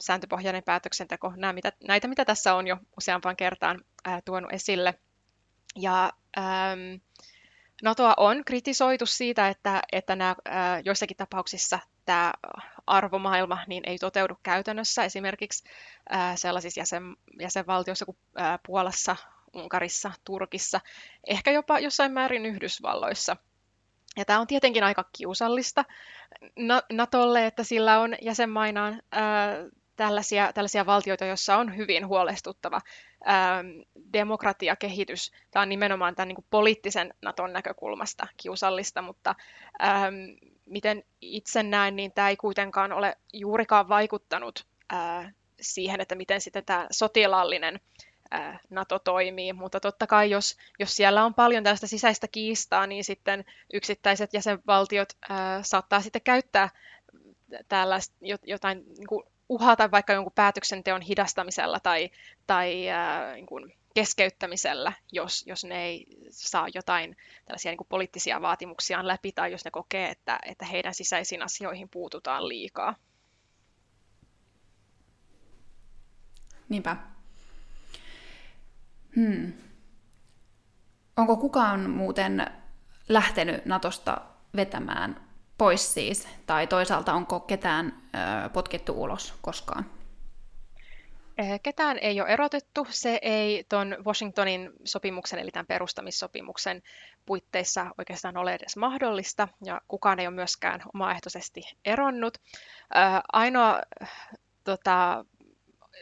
sääntöpohjainen päätöksenteko, nämä, mitä, näitä mitä tässä on jo useampaan kertaan äh, tuonut esille. Ja ähm, NATOa on kritisoitu siitä, että, että nämä, äh, joissakin tapauksissa tämä arvomaailma niin ei toteudu käytännössä. Esimerkiksi sellaisissa jäsen, jäsenvaltioissa kuin Puolassa, Unkarissa, Turkissa, ehkä jopa jossain määrin Yhdysvalloissa. Ja tämä on tietenkin aika kiusallista Natolle, että sillä on jäsenmainaan ää, tällaisia, tällaisia valtioita, joissa on hyvin huolestuttava ää, demokratiakehitys. Tämä on nimenomaan tämän niin kuin poliittisen Naton näkökulmasta kiusallista, mutta ää, miten itse näen, niin tämä ei kuitenkaan ole juurikaan vaikuttanut ää, siihen, että miten sitten tämä sotilaallinen NATO toimii, mutta totta kai jos, jos siellä on paljon tällaista sisäistä kiistaa, niin sitten yksittäiset jäsenvaltiot saattaa sitten käyttää tällaista jotain niin kuin uhata vaikka jonkun päätöksenteon hidastamisella tai, tai ää, niin kuin keskeyttämisellä, jos, jos ne ei saa jotain tällaisia niin kuin poliittisia vaatimuksiaan läpi tai jos ne kokee, että, että heidän sisäisiin asioihin puututaan liikaa. Niinpä. Hmm. Onko kukaan muuten lähtenyt Natosta vetämään pois siis, tai toisaalta onko ketään ö, potkittu ulos koskaan? Ketään ei ole erotettu. Se ei tuon Washingtonin sopimuksen, eli tämän perustamissopimuksen puitteissa oikeastaan ole edes mahdollista, ja kukaan ei ole myöskään omaehtoisesti eronnut. Ainoa tota,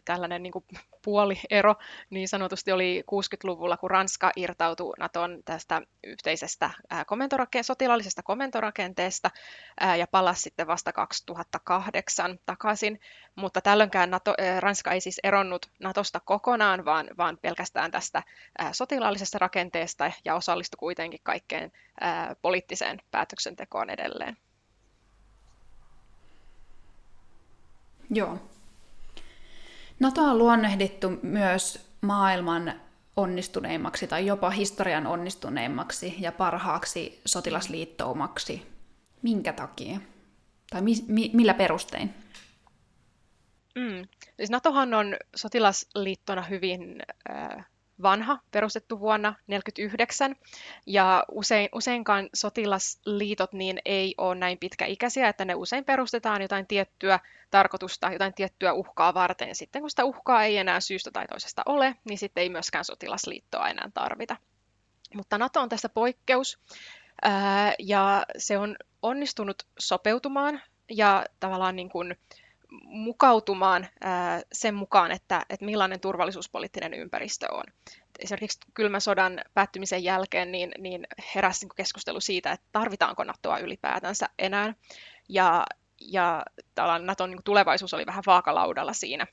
tällainen niin kuin puoliero niin sanotusti oli 60-luvulla, kun Ranska irtautui Naton tästä yhteisestä komentorake- sotilaallisesta komentorakenteesta ja palasi sitten vasta 2008 takaisin. Mutta tällöinkään NATO, Ranska ei siis eronnut Natosta kokonaan, vaan, vaan pelkästään tästä sotilaallisesta rakenteesta ja osallistui kuitenkin kaikkeen poliittiseen päätöksentekoon edelleen. Joo, NATO on luonnehdittu myös maailman onnistuneimmaksi tai jopa historian onnistuneimmaksi ja parhaaksi sotilasliittoumaksi. Minkä takia? Tai mi- mi- millä perustein? Mm. Siis NATOhan on sotilasliittona hyvin äh, vanha, perustettu vuonna 1949, ja usein, useinkaan sotilasliitot niin ei ole näin pitkäikäisiä, että ne usein perustetaan jotain tiettyä tarkoitusta, jotain tiettyä uhkaa varten. Sitten kun sitä uhkaa ei enää syystä tai toisesta ole, niin sitten ei myöskään sotilasliittoa enää tarvita. Mutta NATO on tässä poikkeus, ja se on onnistunut sopeutumaan ja tavallaan niin kuin mukautumaan sen mukaan, että, että millainen turvallisuuspoliittinen ympäristö on. Esimerkiksi kylmän sodan päättymisen jälkeen niin, niin heräsi niin keskustelu siitä, että tarvitaanko NATOa ylipäätänsä enää. Ja, ja Naton niin tulevaisuus oli vähän vaakalaudalla siinä.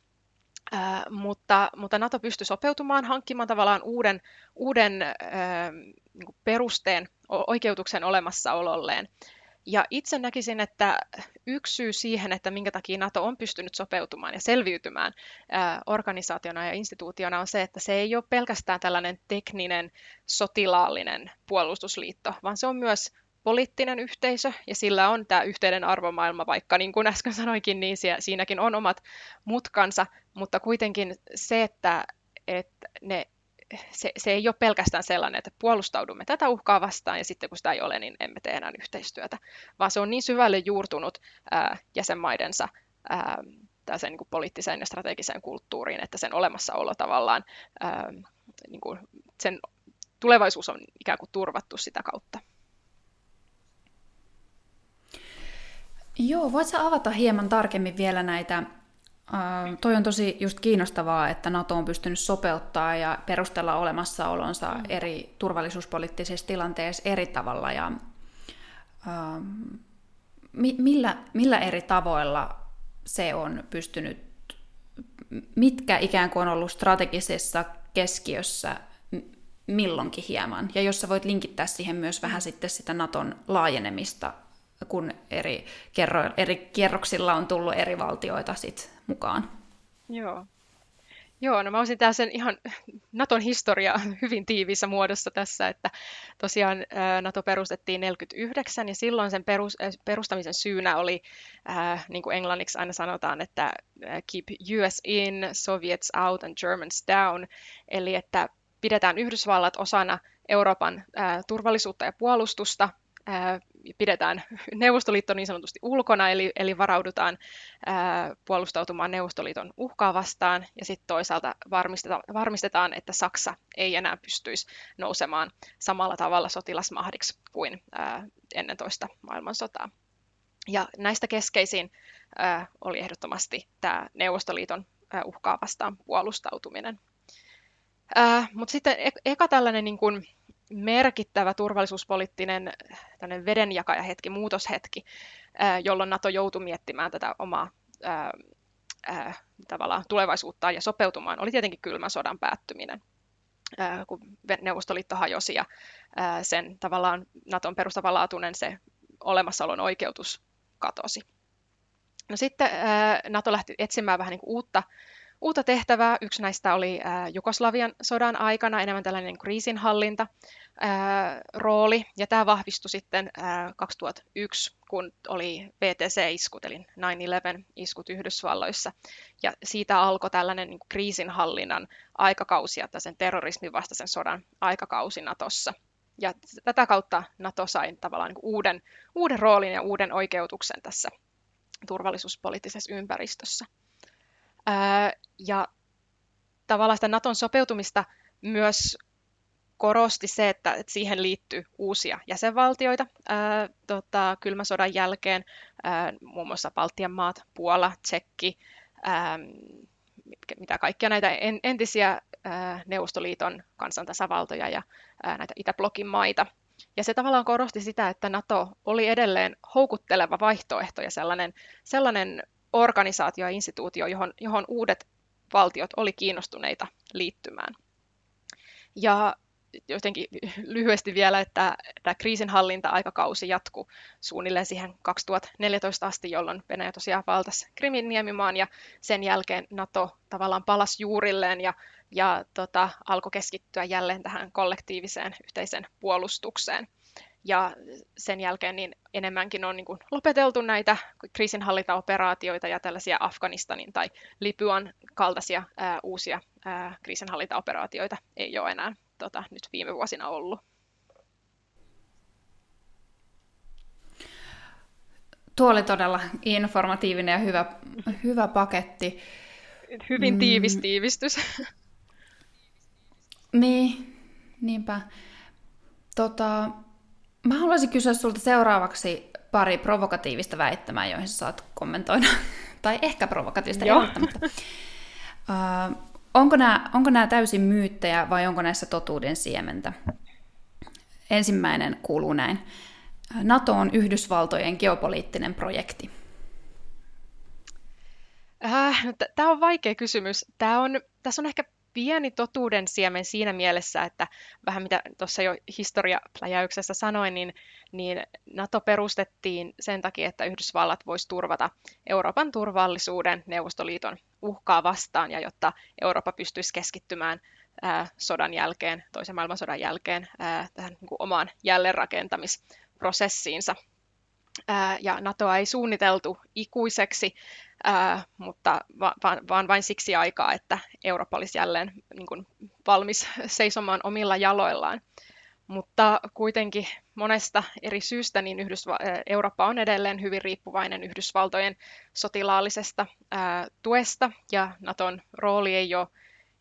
Ää, mutta, mutta NATO pystyi sopeutumaan, hankkimaan tavallaan uuden, uuden ää, niin perusteen, oikeutuksen olemassaololleen. Ja itse näkisin, että yksi syy siihen, että minkä takia NATO on pystynyt sopeutumaan ja selviytymään ää, organisaationa ja instituutiona on se, että se ei ole pelkästään tällainen tekninen sotilaallinen puolustusliitto, vaan se on myös poliittinen yhteisö ja sillä on tämä yhteinen arvomaailma, vaikka niin kuin äsken sanoikin, niin siinäkin on omat mutkansa, mutta kuitenkin se, että, että ne se, se ei ole pelkästään sellainen, että puolustaudumme tätä uhkaa vastaan ja sitten kun sitä ei ole, niin emme tee enää yhteistyötä, vaan se on niin syvälle juurtunut ää, jäsenmaidensa ää, sen niin kuin poliittiseen ja strategiseen kulttuuriin, että sen olemassaolo tavallaan, ää, niin kuin sen tulevaisuus on ikään kuin turvattu sitä kautta. Joo, voitko avata hieman tarkemmin vielä näitä Uh, toi on tosi just kiinnostavaa, että NATO on pystynyt sopeuttaa ja perustella olemassaolonsa mm. eri turvallisuuspoliittisissa tilanteissa eri tavalla. Ja, uh, mi- millä, millä eri tavoilla se on pystynyt, mitkä ikään kuin on ollut strategisessa keskiössä milloinkin hieman. Ja jos sä voit linkittää siihen myös vähän sitten sitä Naton laajenemista, kun eri, kerro, eri kierroksilla on tullut eri valtioita sit mukaan. Joo. Joo, no mä olisin tää sen ihan Naton historia (laughs) hyvin tiiviissä muodossa tässä, että tosiaan Nato perustettiin 49 ja silloin sen perus, perustamisen syynä oli, äh, niin kuin englanniksi aina sanotaan, että keep US in, Soviets out and Germans down, eli että pidetään Yhdysvallat osana Euroopan äh, turvallisuutta ja puolustusta pidetään Neuvostoliitto niin sanotusti ulkona, eli, eli varaudutaan ää, puolustautumaan Neuvostoliiton uhkaa vastaan, ja sitten toisaalta varmistetaan, varmistetaan, että Saksa ei enää pystyisi nousemaan samalla tavalla sotilasmahdiksi kuin ää, ennen toista maailmansotaa. Ja näistä keskeisin ää, oli ehdottomasti tämä Neuvostoliiton ää, uhkaa vastaan puolustautuminen. Mutta sitten e-, eka tällainen niin kun, merkittävä turvallisuuspoliittinen vedenjakajahetki, muutoshetki, jolloin NATO joutui miettimään tätä omaa ää, ää, tavallaan tulevaisuuttaan ja sopeutumaan, oli tietenkin kylmän sodan päättyminen, ää, kun Neuvostoliitto hajosi ja ää, sen tavallaan Naton perustavanlaatuinen se olemassaolon oikeutus katosi. No sitten ää, NATO lähti etsimään vähän niin kuin uutta uutta tehtävää. Yksi näistä oli Jugoslavian sodan aikana enemmän tällainen kriisinhallinta rooli, ja tämä vahvistui sitten 2001, kun oli VTC-iskut, eli 9-11-iskut Yhdysvalloissa, ja siitä alkoi tällainen niin kriisinhallinnan aikakausi, että sen terrorismin vastaisen sodan aikakausi Natossa. Ja tätä kautta Nato sai tavallaan niin uuden, uuden roolin ja uuden oikeutuksen tässä turvallisuuspoliittisessa ympäristössä. Ja tavallaan sitä Naton sopeutumista myös korosti se, että, että siihen liittyy uusia jäsenvaltioita ää, tota, kylmän sodan jälkeen, ää, muun muassa Baltian maat, Puola, Tsekki, ää, mitä kaikkia näitä en, entisiä ää, Neuvostoliiton kansantasavaltoja ja ää, näitä Itäblokin maita. Ja se tavallaan korosti sitä, että NATO oli edelleen houkutteleva vaihtoehto ja sellainen, sellainen organisaatio ja instituutio, johon, johon uudet valtiot oli kiinnostuneita liittymään. Ja jotenkin lyhyesti vielä, että tämä kriisinhallinta-aikakausi jatkui suunnilleen siihen 2014 asti, jolloin Venäjä tosiaan valtasi Krimin niemimaan ja sen jälkeen NATO tavallaan palasi juurilleen ja, ja tota, alkoi keskittyä jälleen tähän kollektiiviseen yhteisen puolustukseen. Ja sen jälkeen niin enemmänkin on niin kuin lopeteltu näitä kriisinhallintaoperaatioita ja tällaisia Afganistanin tai Libyan kaltaisia ää, uusia ää, kriisinhallintaoperaatioita ei ole enää tota, nyt viime vuosina ollut. Tuo oli todella informatiivinen ja hyvä, hyvä paketti. Hyvin mm. tiivis mm. tiivistys. Niin, niinpä. Tota, Mä haluaisin kysyä sulta seuraavaksi pari provokatiivista väittämää, joihin saat kommentoida. (laughs) tai ehkä provokatiivista, ei välttämättä. Uh, onko, nämä, onko nämä täysin myyttejä vai onko näissä totuuden siementä? Ensimmäinen kuuluu näin. NATO on Yhdysvaltojen geopoliittinen projekti. Äh, no, Tämä on vaikea kysymys. Tämä on, tässä on ehkä pieni totuuden siemen siinä mielessä, että vähän mitä tuossa jo historiapläjäyksessä sanoin, niin, niin NATO perustettiin sen takia, että Yhdysvallat voisi turvata Euroopan turvallisuuden Neuvostoliiton uhkaa vastaan ja jotta Eurooppa pystyisi keskittymään ää, sodan jälkeen, toisen maailmansodan jälkeen ää, tähän niin kuin omaan jälleenrakentamisprojektiin prosessiinsa. Ja NATOa ei suunniteltu ikuiseksi, mutta vaan, vain siksi aikaa, että Eurooppa olisi jälleen niin kuin, valmis seisomaan omilla jaloillaan. Mutta kuitenkin monesta eri syystä niin Yhdysva- Eurooppa on edelleen hyvin riippuvainen Yhdysvaltojen sotilaallisesta ää, tuesta ja Naton rooli ei ole,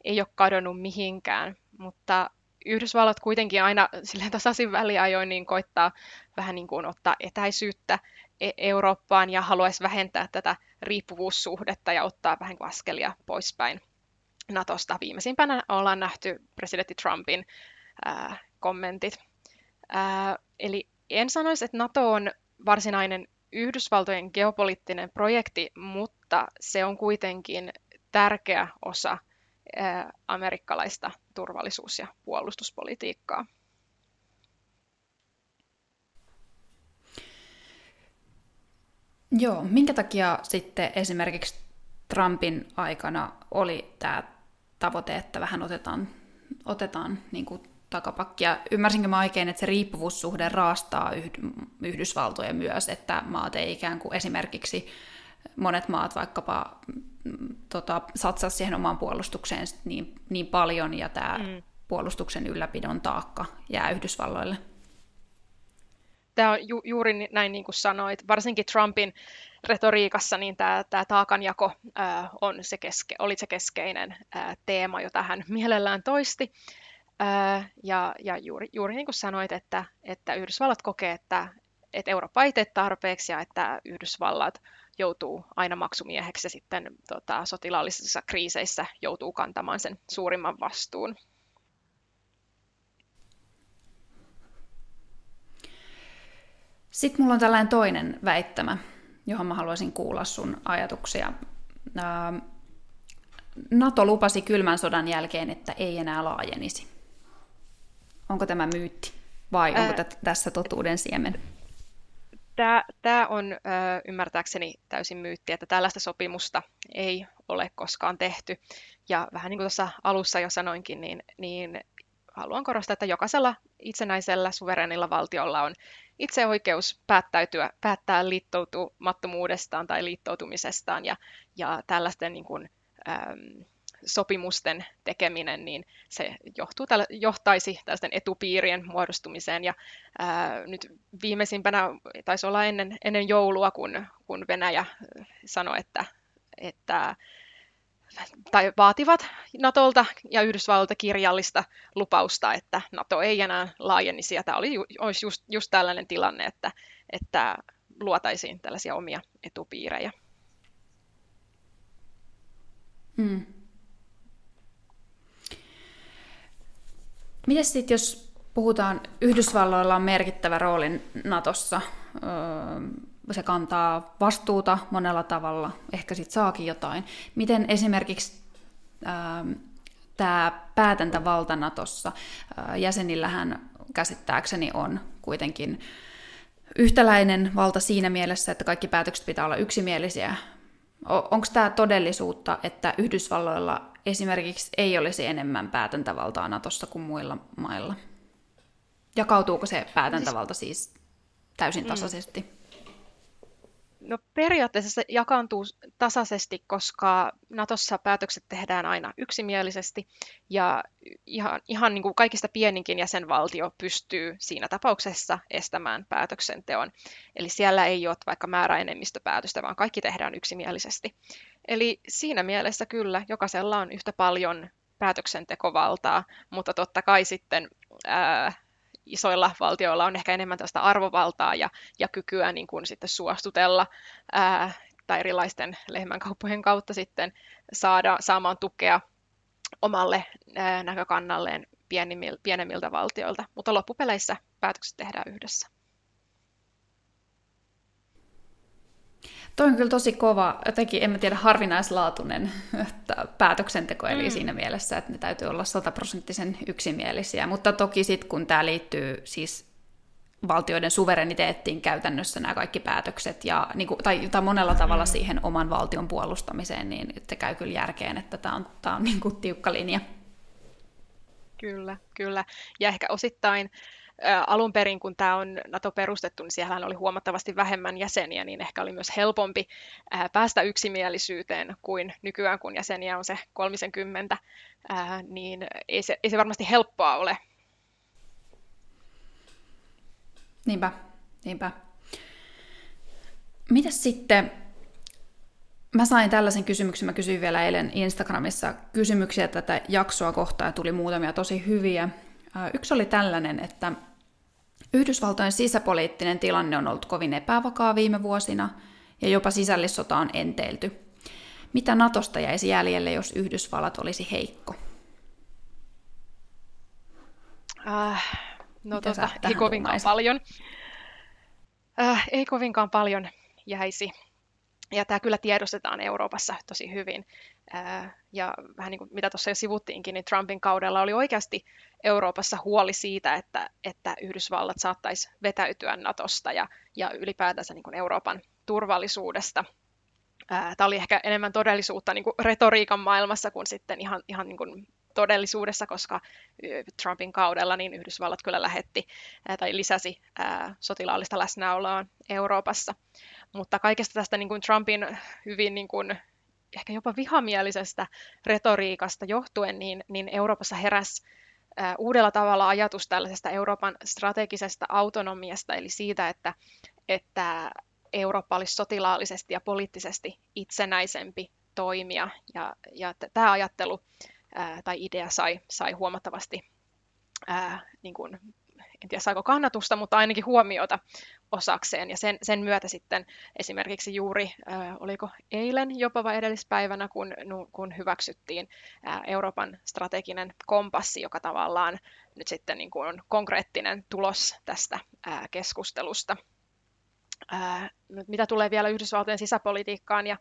ei ole kadonnut mihinkään, mutta Yhdysvallat kuitenkin aina (laughs) silleen tasaisin väliajoin niin koittaa vähän niin kuin ottaa etäisyyttä e-, Eurooppaan ja haluaisi vähentää tätä riippuvuussuhdetta ja ottaa vähän askelia poispäin Natosta. Viimeisimpänä ollaan nähty presidentti Trumpin ää, kommentit. Ää, eli en sanoisi, että NATO on varsinainen Yhdysvaltojen geopoliittinen projekti, mutta se on kuitenkin tärkeä osa amerikkalaista turvallisuus- ja puolustuspolitiikkaa. Joo, minkä takia sitten esimerkiksi Trumpin aikana oli tämä tavoite, että vähän otetaan, otetaan niin kuin takapakkia. Ymmärsinkö mä oikein, että se riippuvuussuhde raastaa Yhdysvaltoja myös, että maat ei ikään kuin esimerkiksi monet maat vaikkapa mm, tota, satsaa siihen omaan puolustukseen niin, niin paljon, ja tämä mm. puolustuksen ylläpidon taakka jää Yhdysvalloille. Tämä on ju- juuri näin niin kuin sanoit, varsinkin Trumpin retoriikassa niin tämä, tämä taakanjako ää, on se keske, oli se keskeinen ää, teema, jota hän mielellään toisti. Ää, ja ja juuri, juuri niin kuin sanoit, että, että Yhdysvallat kokee, että, että Eurooppa ei tee tarpeeksi ja että Yhdysvallat joutuu aina maksumieheksi ja sitten tota, sotilaallisissa kriiseissä joutuu kantamaan sen suurimman vastuun. Sitten mulla on tällainen toinen väittämä, johon mä haluaisin kuulla sun ajatuksia. NATO lupasi kylmän sodan jälkeen, että ei enää laajenisi. Onko tämä myytti vai onko Ää... tässä totuuden siemen? Tämä, tämä on ymmärtääkseni täysin myytti, että tällaista sopimusta ei ole koskaan tehty. Ja vähän niin kuin tuossa alussa jo sanoinkin, niin, niin haluan korostaa, että jokaisella itsenäisellä suverenilla valtiolla on itse oikeus päättäytyä, päättää liittoutumattomuudestaan tai liittoutumisestaan ja, ja tällaisten niin kuin, äm, sopimusten tekeminen, niin se johtuu, johtaisi tällaisten etupiirien muodostumiseen. Ja ää, nyt viimeisimpänä taisi olla ennen, ennen joulua, kun, kun Venäjä sanoi, että, että tai vaativat Natolta ja Yhdysvalloilta kirjallista lupausta, että Nato ei enää laajenisi. Ja tämä oli, olisi just, just tällainen tilanne, että, että luotaisiin tällaisia omia etupiirejä. Hmm. Miten sitten, jos puhutaan, Yhdysvalloilla on merkittävä rooli Natossa, se kantaa vastuuta monella tavalla, ehkä sitten saakin jotain. Miten esimerkiksi tämä päätäntävalta Natossa, jäsenillähän käsittääkseni on kuitenkin yhtäläinen valta siinä mielessä, että kaikki päätökset pitää olla yksimielisiä. Onko tämä todellisuutta, että Yhdysvalloilla esimerkiksi ei olisi enemmän päätäntävaltaa Natossa kuin muilla mailla? Jakautuuko se päätäntävalta siis täysin tasaisesti? Mm. No periaatteessa se jakaantuu tasaisesti, koska Natossa päätökset tehdään aina yksimielisesti ja ihan, ihan niin kuin kaikista pieninkin jäsenvaltio pystyy siinä tapauksessa estämään päätöksenteon. Eli siellä ei ole vaikka määräenemmistöpäätöstä, vaan kaikki tehdään yksimielisesti. Eli siinä mielessä kyllä, jokaisella on yhtä paljon päätöksentekovaltaa, mutta totta kai sitten ää, isoilla valtioilla on ehkä enemmän tästä arvovaltaa ja, ja kykyä niin kuin sitten suostutella ää, tai erilaisten lehmänkauppojen kautta sitten saada, saamaan tukea omalle ää, näkökannalleen pienemmiltä valtioilta, mutta loppupeleissä päätökset tehdään yhdessä. Toi on kyllä tosi kova, jotenkin en mä tiedä, harvinaislaatuinen (laughs) päätöksenteko, eli mm. siinä mielessä, että ne täytyy olla sataprosenttisen yksimielisiä. Mutta toki sitten, kun tämä liittyy siis valtioiden suvereniteettiin käytännössä nämä kaikki päätökset, ja, niin kuin, tai, tai monella tavalla mm. siihen oman valtion puolustamiseen, niin se käy kyllä järkeen, että tämä on, tämä on niin kuin tiukka linja. Kyllä, kyllä. Ja ehkä osittain alun perin, kun tämä on NATO perustettu, niin siellä oli huomattavasti vähemmän jäseniä, niin ehkä oli myös helpompi päästä yksimielisyyteen kuin nykyään, kun jäseniä on se 30, niin ei se, ei se varmasti helppoa ole. Niinpä, niinpä. Mitäs sitten, mä sain tällaisen kysymyksen, mä kysyin vielä eilen Instagramissa kysymyksiä tätä jaksoa kohtaan ja tuli muutamia tosi hyviä. Yksi oli tällainen, että Yhdysvaltojen sisäpoliittinen tilanne on ollut kovin epävakaa viime vuosina ja jopa sisällissota on enteilty. Mitä Natosta jäisi jäljelle, jos Yhdysvallat olisi heikko? Äh, no tota, ei kovinkaan paljon. Äh, ei kovinkaan paljon jäisi. Ja tämä kyllä tiedostetaan Euroopassa tosi hyvin. Ja vähän niin kuin mitä tuossa jo sivuttiinkin, niin Trumpin kaudella oli oikeasti Euroopassa huoli siitä, että, että Yhdysvallat saattaisi vetäytyä Natosta ja, ja ylipäätänsä niin kuin Euroopan turvallisuudesta. Tämä oli ehkä enemmän todellisuutta niin kuin retoriikan maailmassa kuin sitten ihan, ihan niin kuin todellisuudessa, koska Trumpin kaudella niin Yhdysvallat kyllä lähetti tai lisäsi sotilaallista läsnäoloa Euroopassa. Mutta kaikesta tästä niin kuin Trumpin hyvin niin kuin, ehkä jopa vihamielisestä retoriikasta johtuen, niin, niin Euroopassa heräsi uudella tavalla ajatus tällaisesta Euroopan strategisesta autonomiasta, eli siitä, että, että Eurooppa olisi sotilaallisesti ja poliittisesti itsenäisempi toimija. Ja, ja tämä ajattelu ää, tai idea sai, sai huomattavasti, ää, niin kuin, en tiedä saiko kannatusta, mutta ainakin huomiota osakseen. Ja sen, sen myötä sitten esimerkiksi juuri, ää, oliko eilen jopa vai edellispäivänä, kun, kun hyväksyttiin ää, Euroopan strateginen kompassi, joka tavallaan nyt sitten niin kuin on konkreettinen tulos tästä ää, keskustelusta. Nyt mitä tulee vielä Yhdysvaltojen sisäpolitiikkaan ja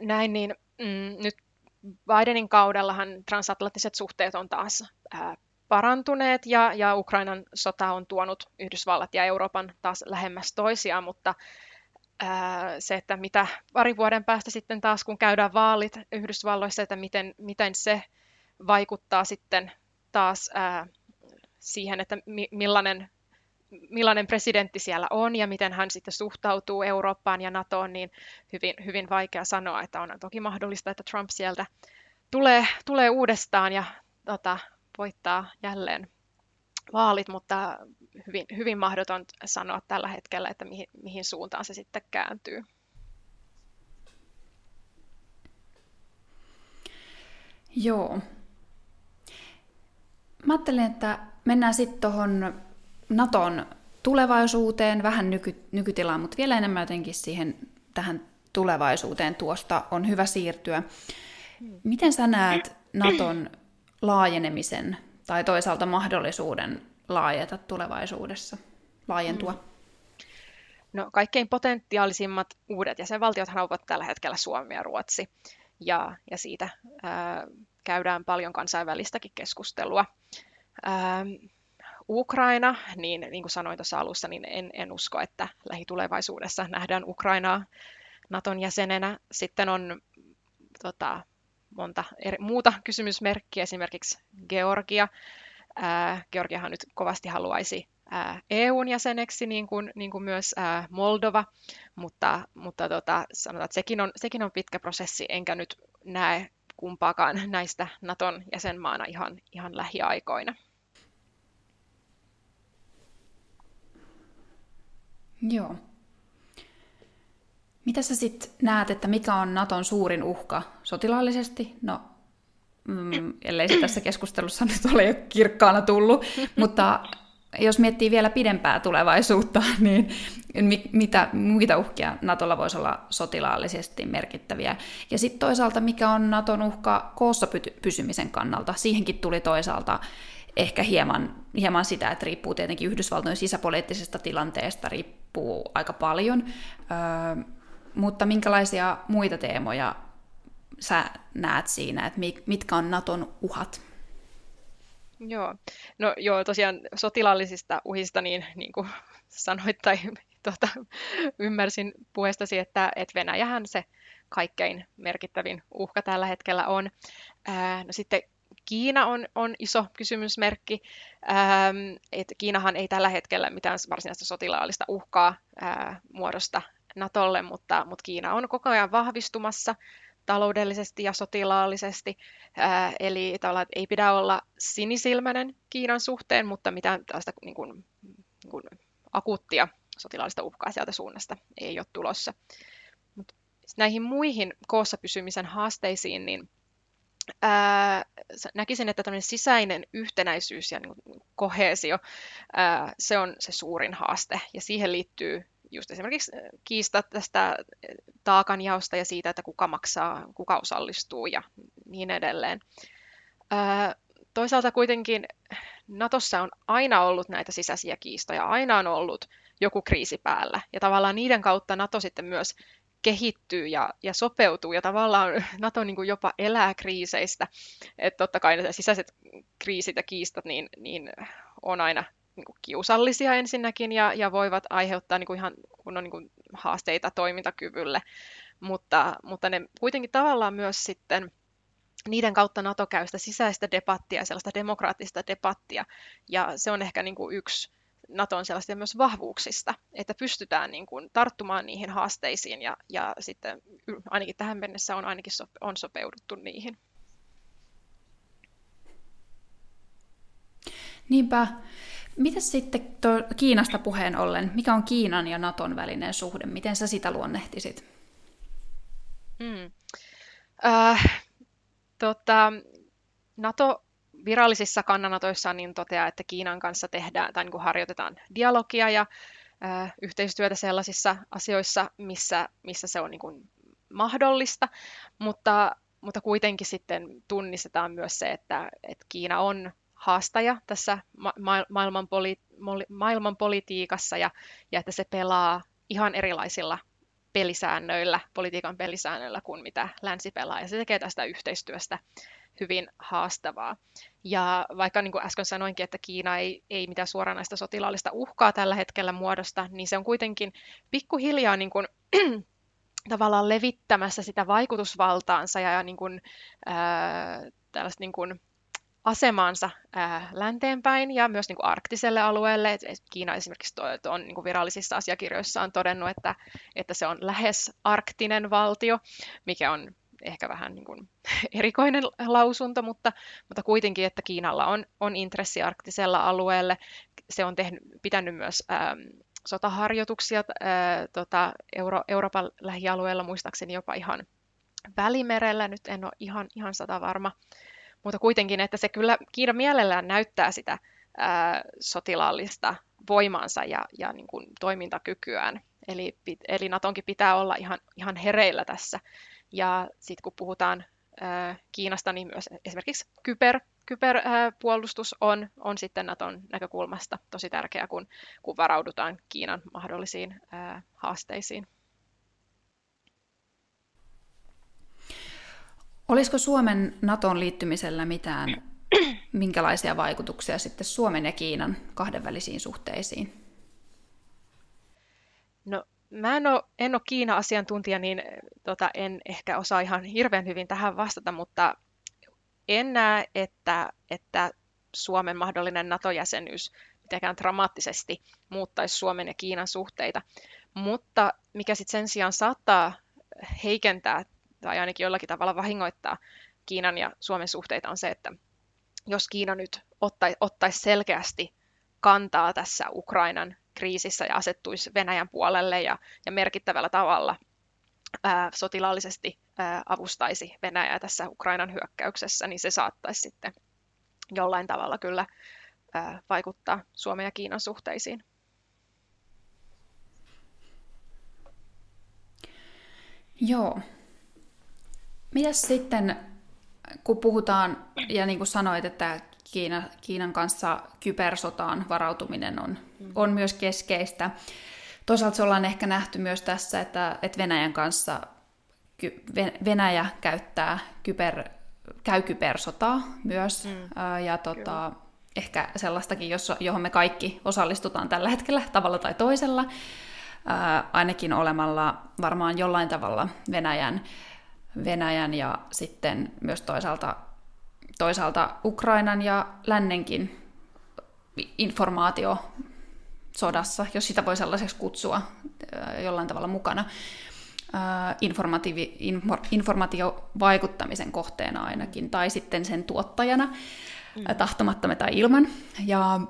näin, niin mm, nyt Bidenin kaudellahan transatlanttiset suhteet on taas parantuneet ja, ja Ukrainan sota on tuonut Yhdysvallat ja Euroopan taas lähemmäs toisiaan, mutta se, että mitä pari vuoden päästä sitten taas, kun käydään vaalit Yhdysvalloissa, että miten, miten se vaikuttaa sitten taas ää, siihen, että mi, millainen, millainen presidentti siellä on ja miten hän sitten suhtautuu Eurooppaan ja NATOon, niin hyvin, hyvin vaikea sanoa, että on toki mahdollista, että Trump sieltä tulee, tulee uudestaan ja tota, voittaa jälleen vaalit, mutta hyvin, hyvin mahdoton sanoa tällä hetkellä, että mihin, mihin suuntaan se sitten kääntyy. Joo. Mä ajattelin, että mennään sitten tuohon Naton tulevaisuuteen, vähän nyky, nykytilaan, mutta vielä enemmän jotenkin siihen tähän tulevaisuuteen tuosta on hyvä siirtyä. Miten sä näet Naton laajenemisen tai toisaalta mahdollisuuden laajeta tulevaisuudessa, laajentua? Mm. No, kaikkein potentiaalisimmat uudet jäsenvaltiothan ovat tällä hetkellä Suomi ja Ruotsi, ja, ja siitä ää, käydään paljon kansainvälistäkin keskustelua. Ää, Ukraina, niin, niin kuin sanoin tuossa alussa, niin en, en usko, että lähitulevaisuudessa nähdään Ukrainaa Naton jäsenenä. Sitten on tota, monta eri, muuta kysymysmerkkiä, esimerkiksi Georgia. Ää, Georgiahan nyt kovasti haluaisi ää, EUn jäseneksi, niin kuin, niin kuin myös ää, Moldova, mutta, mutta tota, sanotaan, että sekin on, sekin on pitkä prosessi, enkä nyt näe kumpaakaan näistä Naton jäsenmaana ihan, ihan lähiaikoina. Joo. Mitä sä sitten näet, että mikä on Naton suurin uhka sotilaallisesti? No, mm, ellei se tässä keskustelussa nyt ole jo kirkkaana tullut, (laughs) mutta jos miettii vielä pidempää tulevaisuutta, (laughs) niin mitä muita uhkia Natolla voisi olla sotilaallisesti merkittäviä? Ja sitten toisaalta, mikä on Naton uhka koossa pysymisen kannalta? Siihenkin tuli toisaalta ehkä hieman, hieman sitä, että riippuu tietenkin Yhdysvaltojen sisäpoliittisesta tilanteesta, riippuu aika paljon. Öö, mutta minkälaisia muita teemoja sä näet siinä, että mitkä on Naton uhat? Joo, no joo, tosiaan sotilaallisista uhista, niin, niin kuin sanoit tai tuota, ymmärsin puheestasi, että, että Venäjähän se kaikkein merkittävin uhka tällä hetkellä on. Ää, no sitten Kiina on, on iso kysymysmerkki. Ähm, että Kiinahan ei tällä hetkellä mitään varsinaista sotilaallista uhkaa ää, muodosta Natolle, mutta, mutta Kiina on koko ajan vahvistumassa taloudellisesti ja sotilaallisesti. Ää, eli tavallaan ei pidä olla sinisilmäinen Kiinan suhteen, mutta mitään tällaista niin kuin, niin kuin akuuttia sotilaallista uhkaa sieltä suunnasta ei ole tulossa. Mut näihin muihin koossa pysymisen haasteisiin, niin ää, näkisin, että tämmöinen sisäinen yhtenäisyys ja niin kohesio, ää, se on se suurin haaste. Ja siihen liittyy just esimerkiksi kiistat tästä taakanjaosta ja siitä, että kuka maksaa, kuka osallistuu ja niin edelleen. Ää, toisaalta kuitenkin Natossa on aina ollut näitä sisäisiä kiistoja, aina on ollut joku kriisi päällä. Ja tavallaan niiden kautta Nato sitten myös kehittyy ja, ja sopeutuu ja tavallaan (laughs) NATO niin kuin jopa elää kriiseistä. Että totta kai ne sisäiset kriisit ja kiistat niin, niin on aina niin kuin kiusallisia ensinnäkin ja, ja voivat aiheuttaa niin kuin ihan kunnon niin kuin haasteita toimintakyvylle, mutta, mutta ne kuitenkin tavallaan myös sitten niiden kautta NATO käy sitä sisäistä debattia, sellaista demokraattista debattia, ja se on ehkä niin kuin yksi Naton sellaista myös vahvuuksista, että pystytään niin kuin tarttumaan niihin haasteisiin ja, ja sitten ainakin tähän mennessä on ainakin so, on sopeuduttu niihin. Niinpä. Mitä sitten to, Kiinasta puheen ollen, mikä on Kiinan ja Naton välinen suhde? Miten sä sitä luonnehtisit? Mm. Äh, tota, Nato virallisissa kannanotoissaan niin toteaa, että Kiinan kanssa tehdään tai niin kuin harjoitetaan dialogia ja äh, yhteistyötä sellaisissa asioissa, missä, missä se on niin kuin mahdollista, mutta, mutta kuitenkin sitten tunnistetaan myös se, että, että Kiina on haastaja tässä ma- maailman, poli- maailman politiikassa ja, ja että se pelaa ihan erilaisilla pelisäännöillä, politiikan pelisäännöillä kuin mitä länsi pelaa. Ja se tekee tästä yhteistyöstä hyvin haastavaa. Ja vaikka niin kuin äsken sanoinkin, että Kiina ei, ei mitään suoranaista sotilaallista uhkaa tällä hetkellä muodosta, niin se on kuitenkin pikkuhiljaa niin kuin, (clears throat) tavallaan levittämässä sitä vaikutusvaltaansa ja niin kuin, ää, tällaista niin kuin, asemansa ää, länteenpäin ja myös niin kuin arktiselle alueelle. Et Kiina esimerkiksi to, on niin kuin virallisissa asiakirjoissa on todennut, että, että se on lähes arktinen valtio, mikä on ehkä vähän niin kuin (laughs) erikoinen lausunto, mutta, mutta kuitenkin, että Kiinalla on, on intressi arktisella alueelle. Se on tehnyt, pitänyt myös ää, sotaharjoituksia ää, tota, Euro, Euroopan lähialueella, muistaakseni jopa ihan Välimerellä, nyt en ole ihan, ihan sata varma, mutta kuitenkin, että se kyllä Kiina mielellään näyttää sitä ää, sotilaallista voimaansa ja, ja niin kuin toimintakykyään. Eli, eli Natonkin pitää olla ihan, ihan hereillä tässä. Ja sitten kun puhutaan ää, Kiinasta, niin myös esimerkiksi kyber, kyberpuolustus on, on sitten Naton näkökulmasta tosi tärkeää, kun, kun varaudutaan Kiinan mahdollisiin ää, haasteisiin. Olisiko Suomen Naton liittymisellä mitään, minkälaisia vaikutuksia sitten Suomen ja Kiinan kahdenvälisiin suhteisiin? No, mä en ole, en ole Kiina-asiantuntija, niin tota, en ehkä osaa ihan hirveän hyvin tähän vastata, mutta en näe, että, että Suomen mahdollinen NATO-jäsenyys mitenkään dramaattisesti muuttaisi Suomen ja Kiinan suhteita. Mutta mikä sitten sen sijaan saattaa heikentää tai ainakin jollakin tavalla vahingoittaa Kiinan ja Suomen suhteita on se, että jos Kiina nyt ottaisi selkeästi kantaa tässä Ukrainan kriisissä ja asettuisi Venäjän puolelle ja, ja merkittävällä tavalla ää, sotilaallisesti ää, avustaisi Venäjää tässä Ukrainan hyökkäyksessä, niin se saattaisi sitten jollain tavalla kyllä ää, vaikuttaa Suomen ja Kiinan suhteisiin. Joo, Mitäs sitten, kun puhutaan, ja niin kuin sanoit, että Kiina, Kiinan kanssa kybersotaan varautuminen on, mm. on myös keskeistä. Toisaalta se ollaan ehkä nähty myös tässä, että, että Venäjän kanssa Venäjä käyttää kyber, käy kybersotaa myös, mm. ja tota, ehkä sellaistakin, johon me kaikki osallistutaan tällä hetkellä tavalla tai toisella, ainakin olemalla varmaan jollain tavalla Venäjän Venäjän ja sitten myös toisaalta toisaalta Ukrainan ja lännenkin informaatio sodassa, jos sitä voi sellaiseksi kutsua jollain tavalla mukana, informatiivi, informaatiovaikuttamisen kohteena ainakin, tai sitten sen tuottajana, mm. tahtomattamme tai ilman. Ja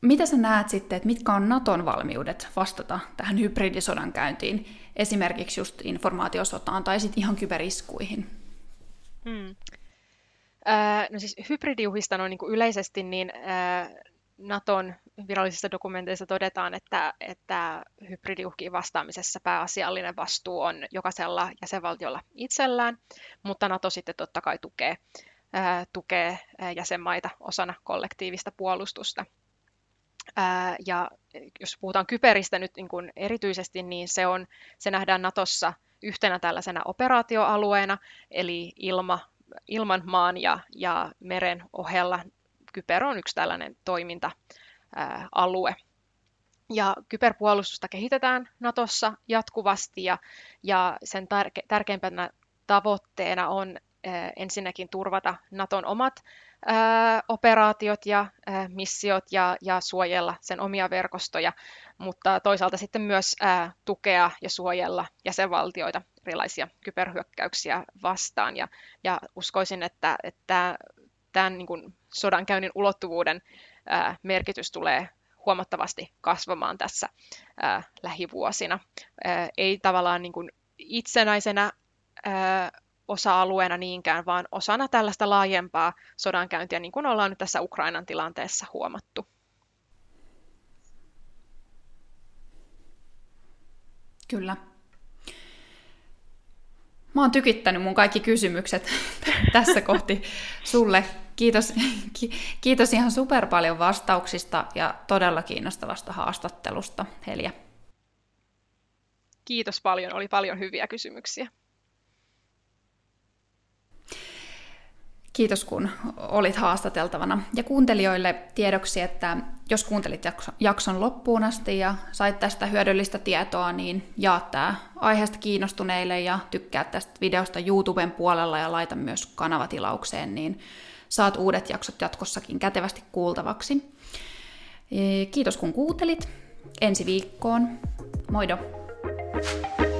mitä sä näet sitten, että mitkä on Naton valmiudet vastata tähän hybridisodan käyntiin, esimerkiksi just informaatiosotaan tai sitten ihan kyberiskuihin? Mm. Äh, no siis hybridiuhista noin niin yleisesti, niin äh, Naton virallisissa dokumenteissa todetaan, että, että hybridiuhkiin vastaamisessa pääasiallinen vastuu on jokaisella jäsenvaltiolla itsellään, mutta Nato sitten totta kai tukee, tukee jäsenmaita osana kollektiivista puolustusta. Ja jos puhutaan kyberistä nyt niin kuin erityisesti, niin se, on, se nähdään Natossa yhtenä tällaisena operaatioalueena, eli ilma, ilman maan ja, ja meren ohella kyber on yksi tällainen toiminta-alue. Ja kyberpuolustusta kehitetään Natossa jatkuvasti ja, ja sen tärke, tärkeimpänä tavoitteena on ensinnäkin turvata Naton omat operaatiot ja missiot ja, ja suojella sen omia verkostoja, mutta toisaalta sitten myös tukea ja suojella jäsenvaltioita erilaisia kyberhyökkäyksiä vastaan. Ja, ja uskoisin, että, että tämän niin kuin sodankäynnin ulottuvuuden merkitys tulee huomattavasti kasvamaan tässä lähivuosina. Ei tavallaan niin kuin itsenäisenä osa-alueena niinkään, vaan osana tällaista laajempaa sodankäyntiä, niin kuin ollaan nyt tässä Ukrainan tilanteessa huomattu. Kyllä. Mä oon tykittänyt mun kaikki kysymykset (laughs) tässä kohti sulle. Kiitos, kiitos ihan super paljon vastauksista ja todella kiinnostavasta haastattelusta, Helja. Kiitos paljon, oli paljon hyviä kysymyksiä. Kiitos kun olit haastateltavana. Ja kuuntelijoille tiedoksi, että jos kuuntelit jakson loppuun asti ja sait tästä hyödyllistä tietoa, niin jaa tämä aiheesta kiinnostuneille ja tykkää tästä videosta YouTuben puolella ja laita myös kanavatilaukseen, niin saat uudet jaksot jatkossakin kätevästi kuultavaksi. Kiitos kun kuuntelit. Ensi viikkoon. Moido! thank you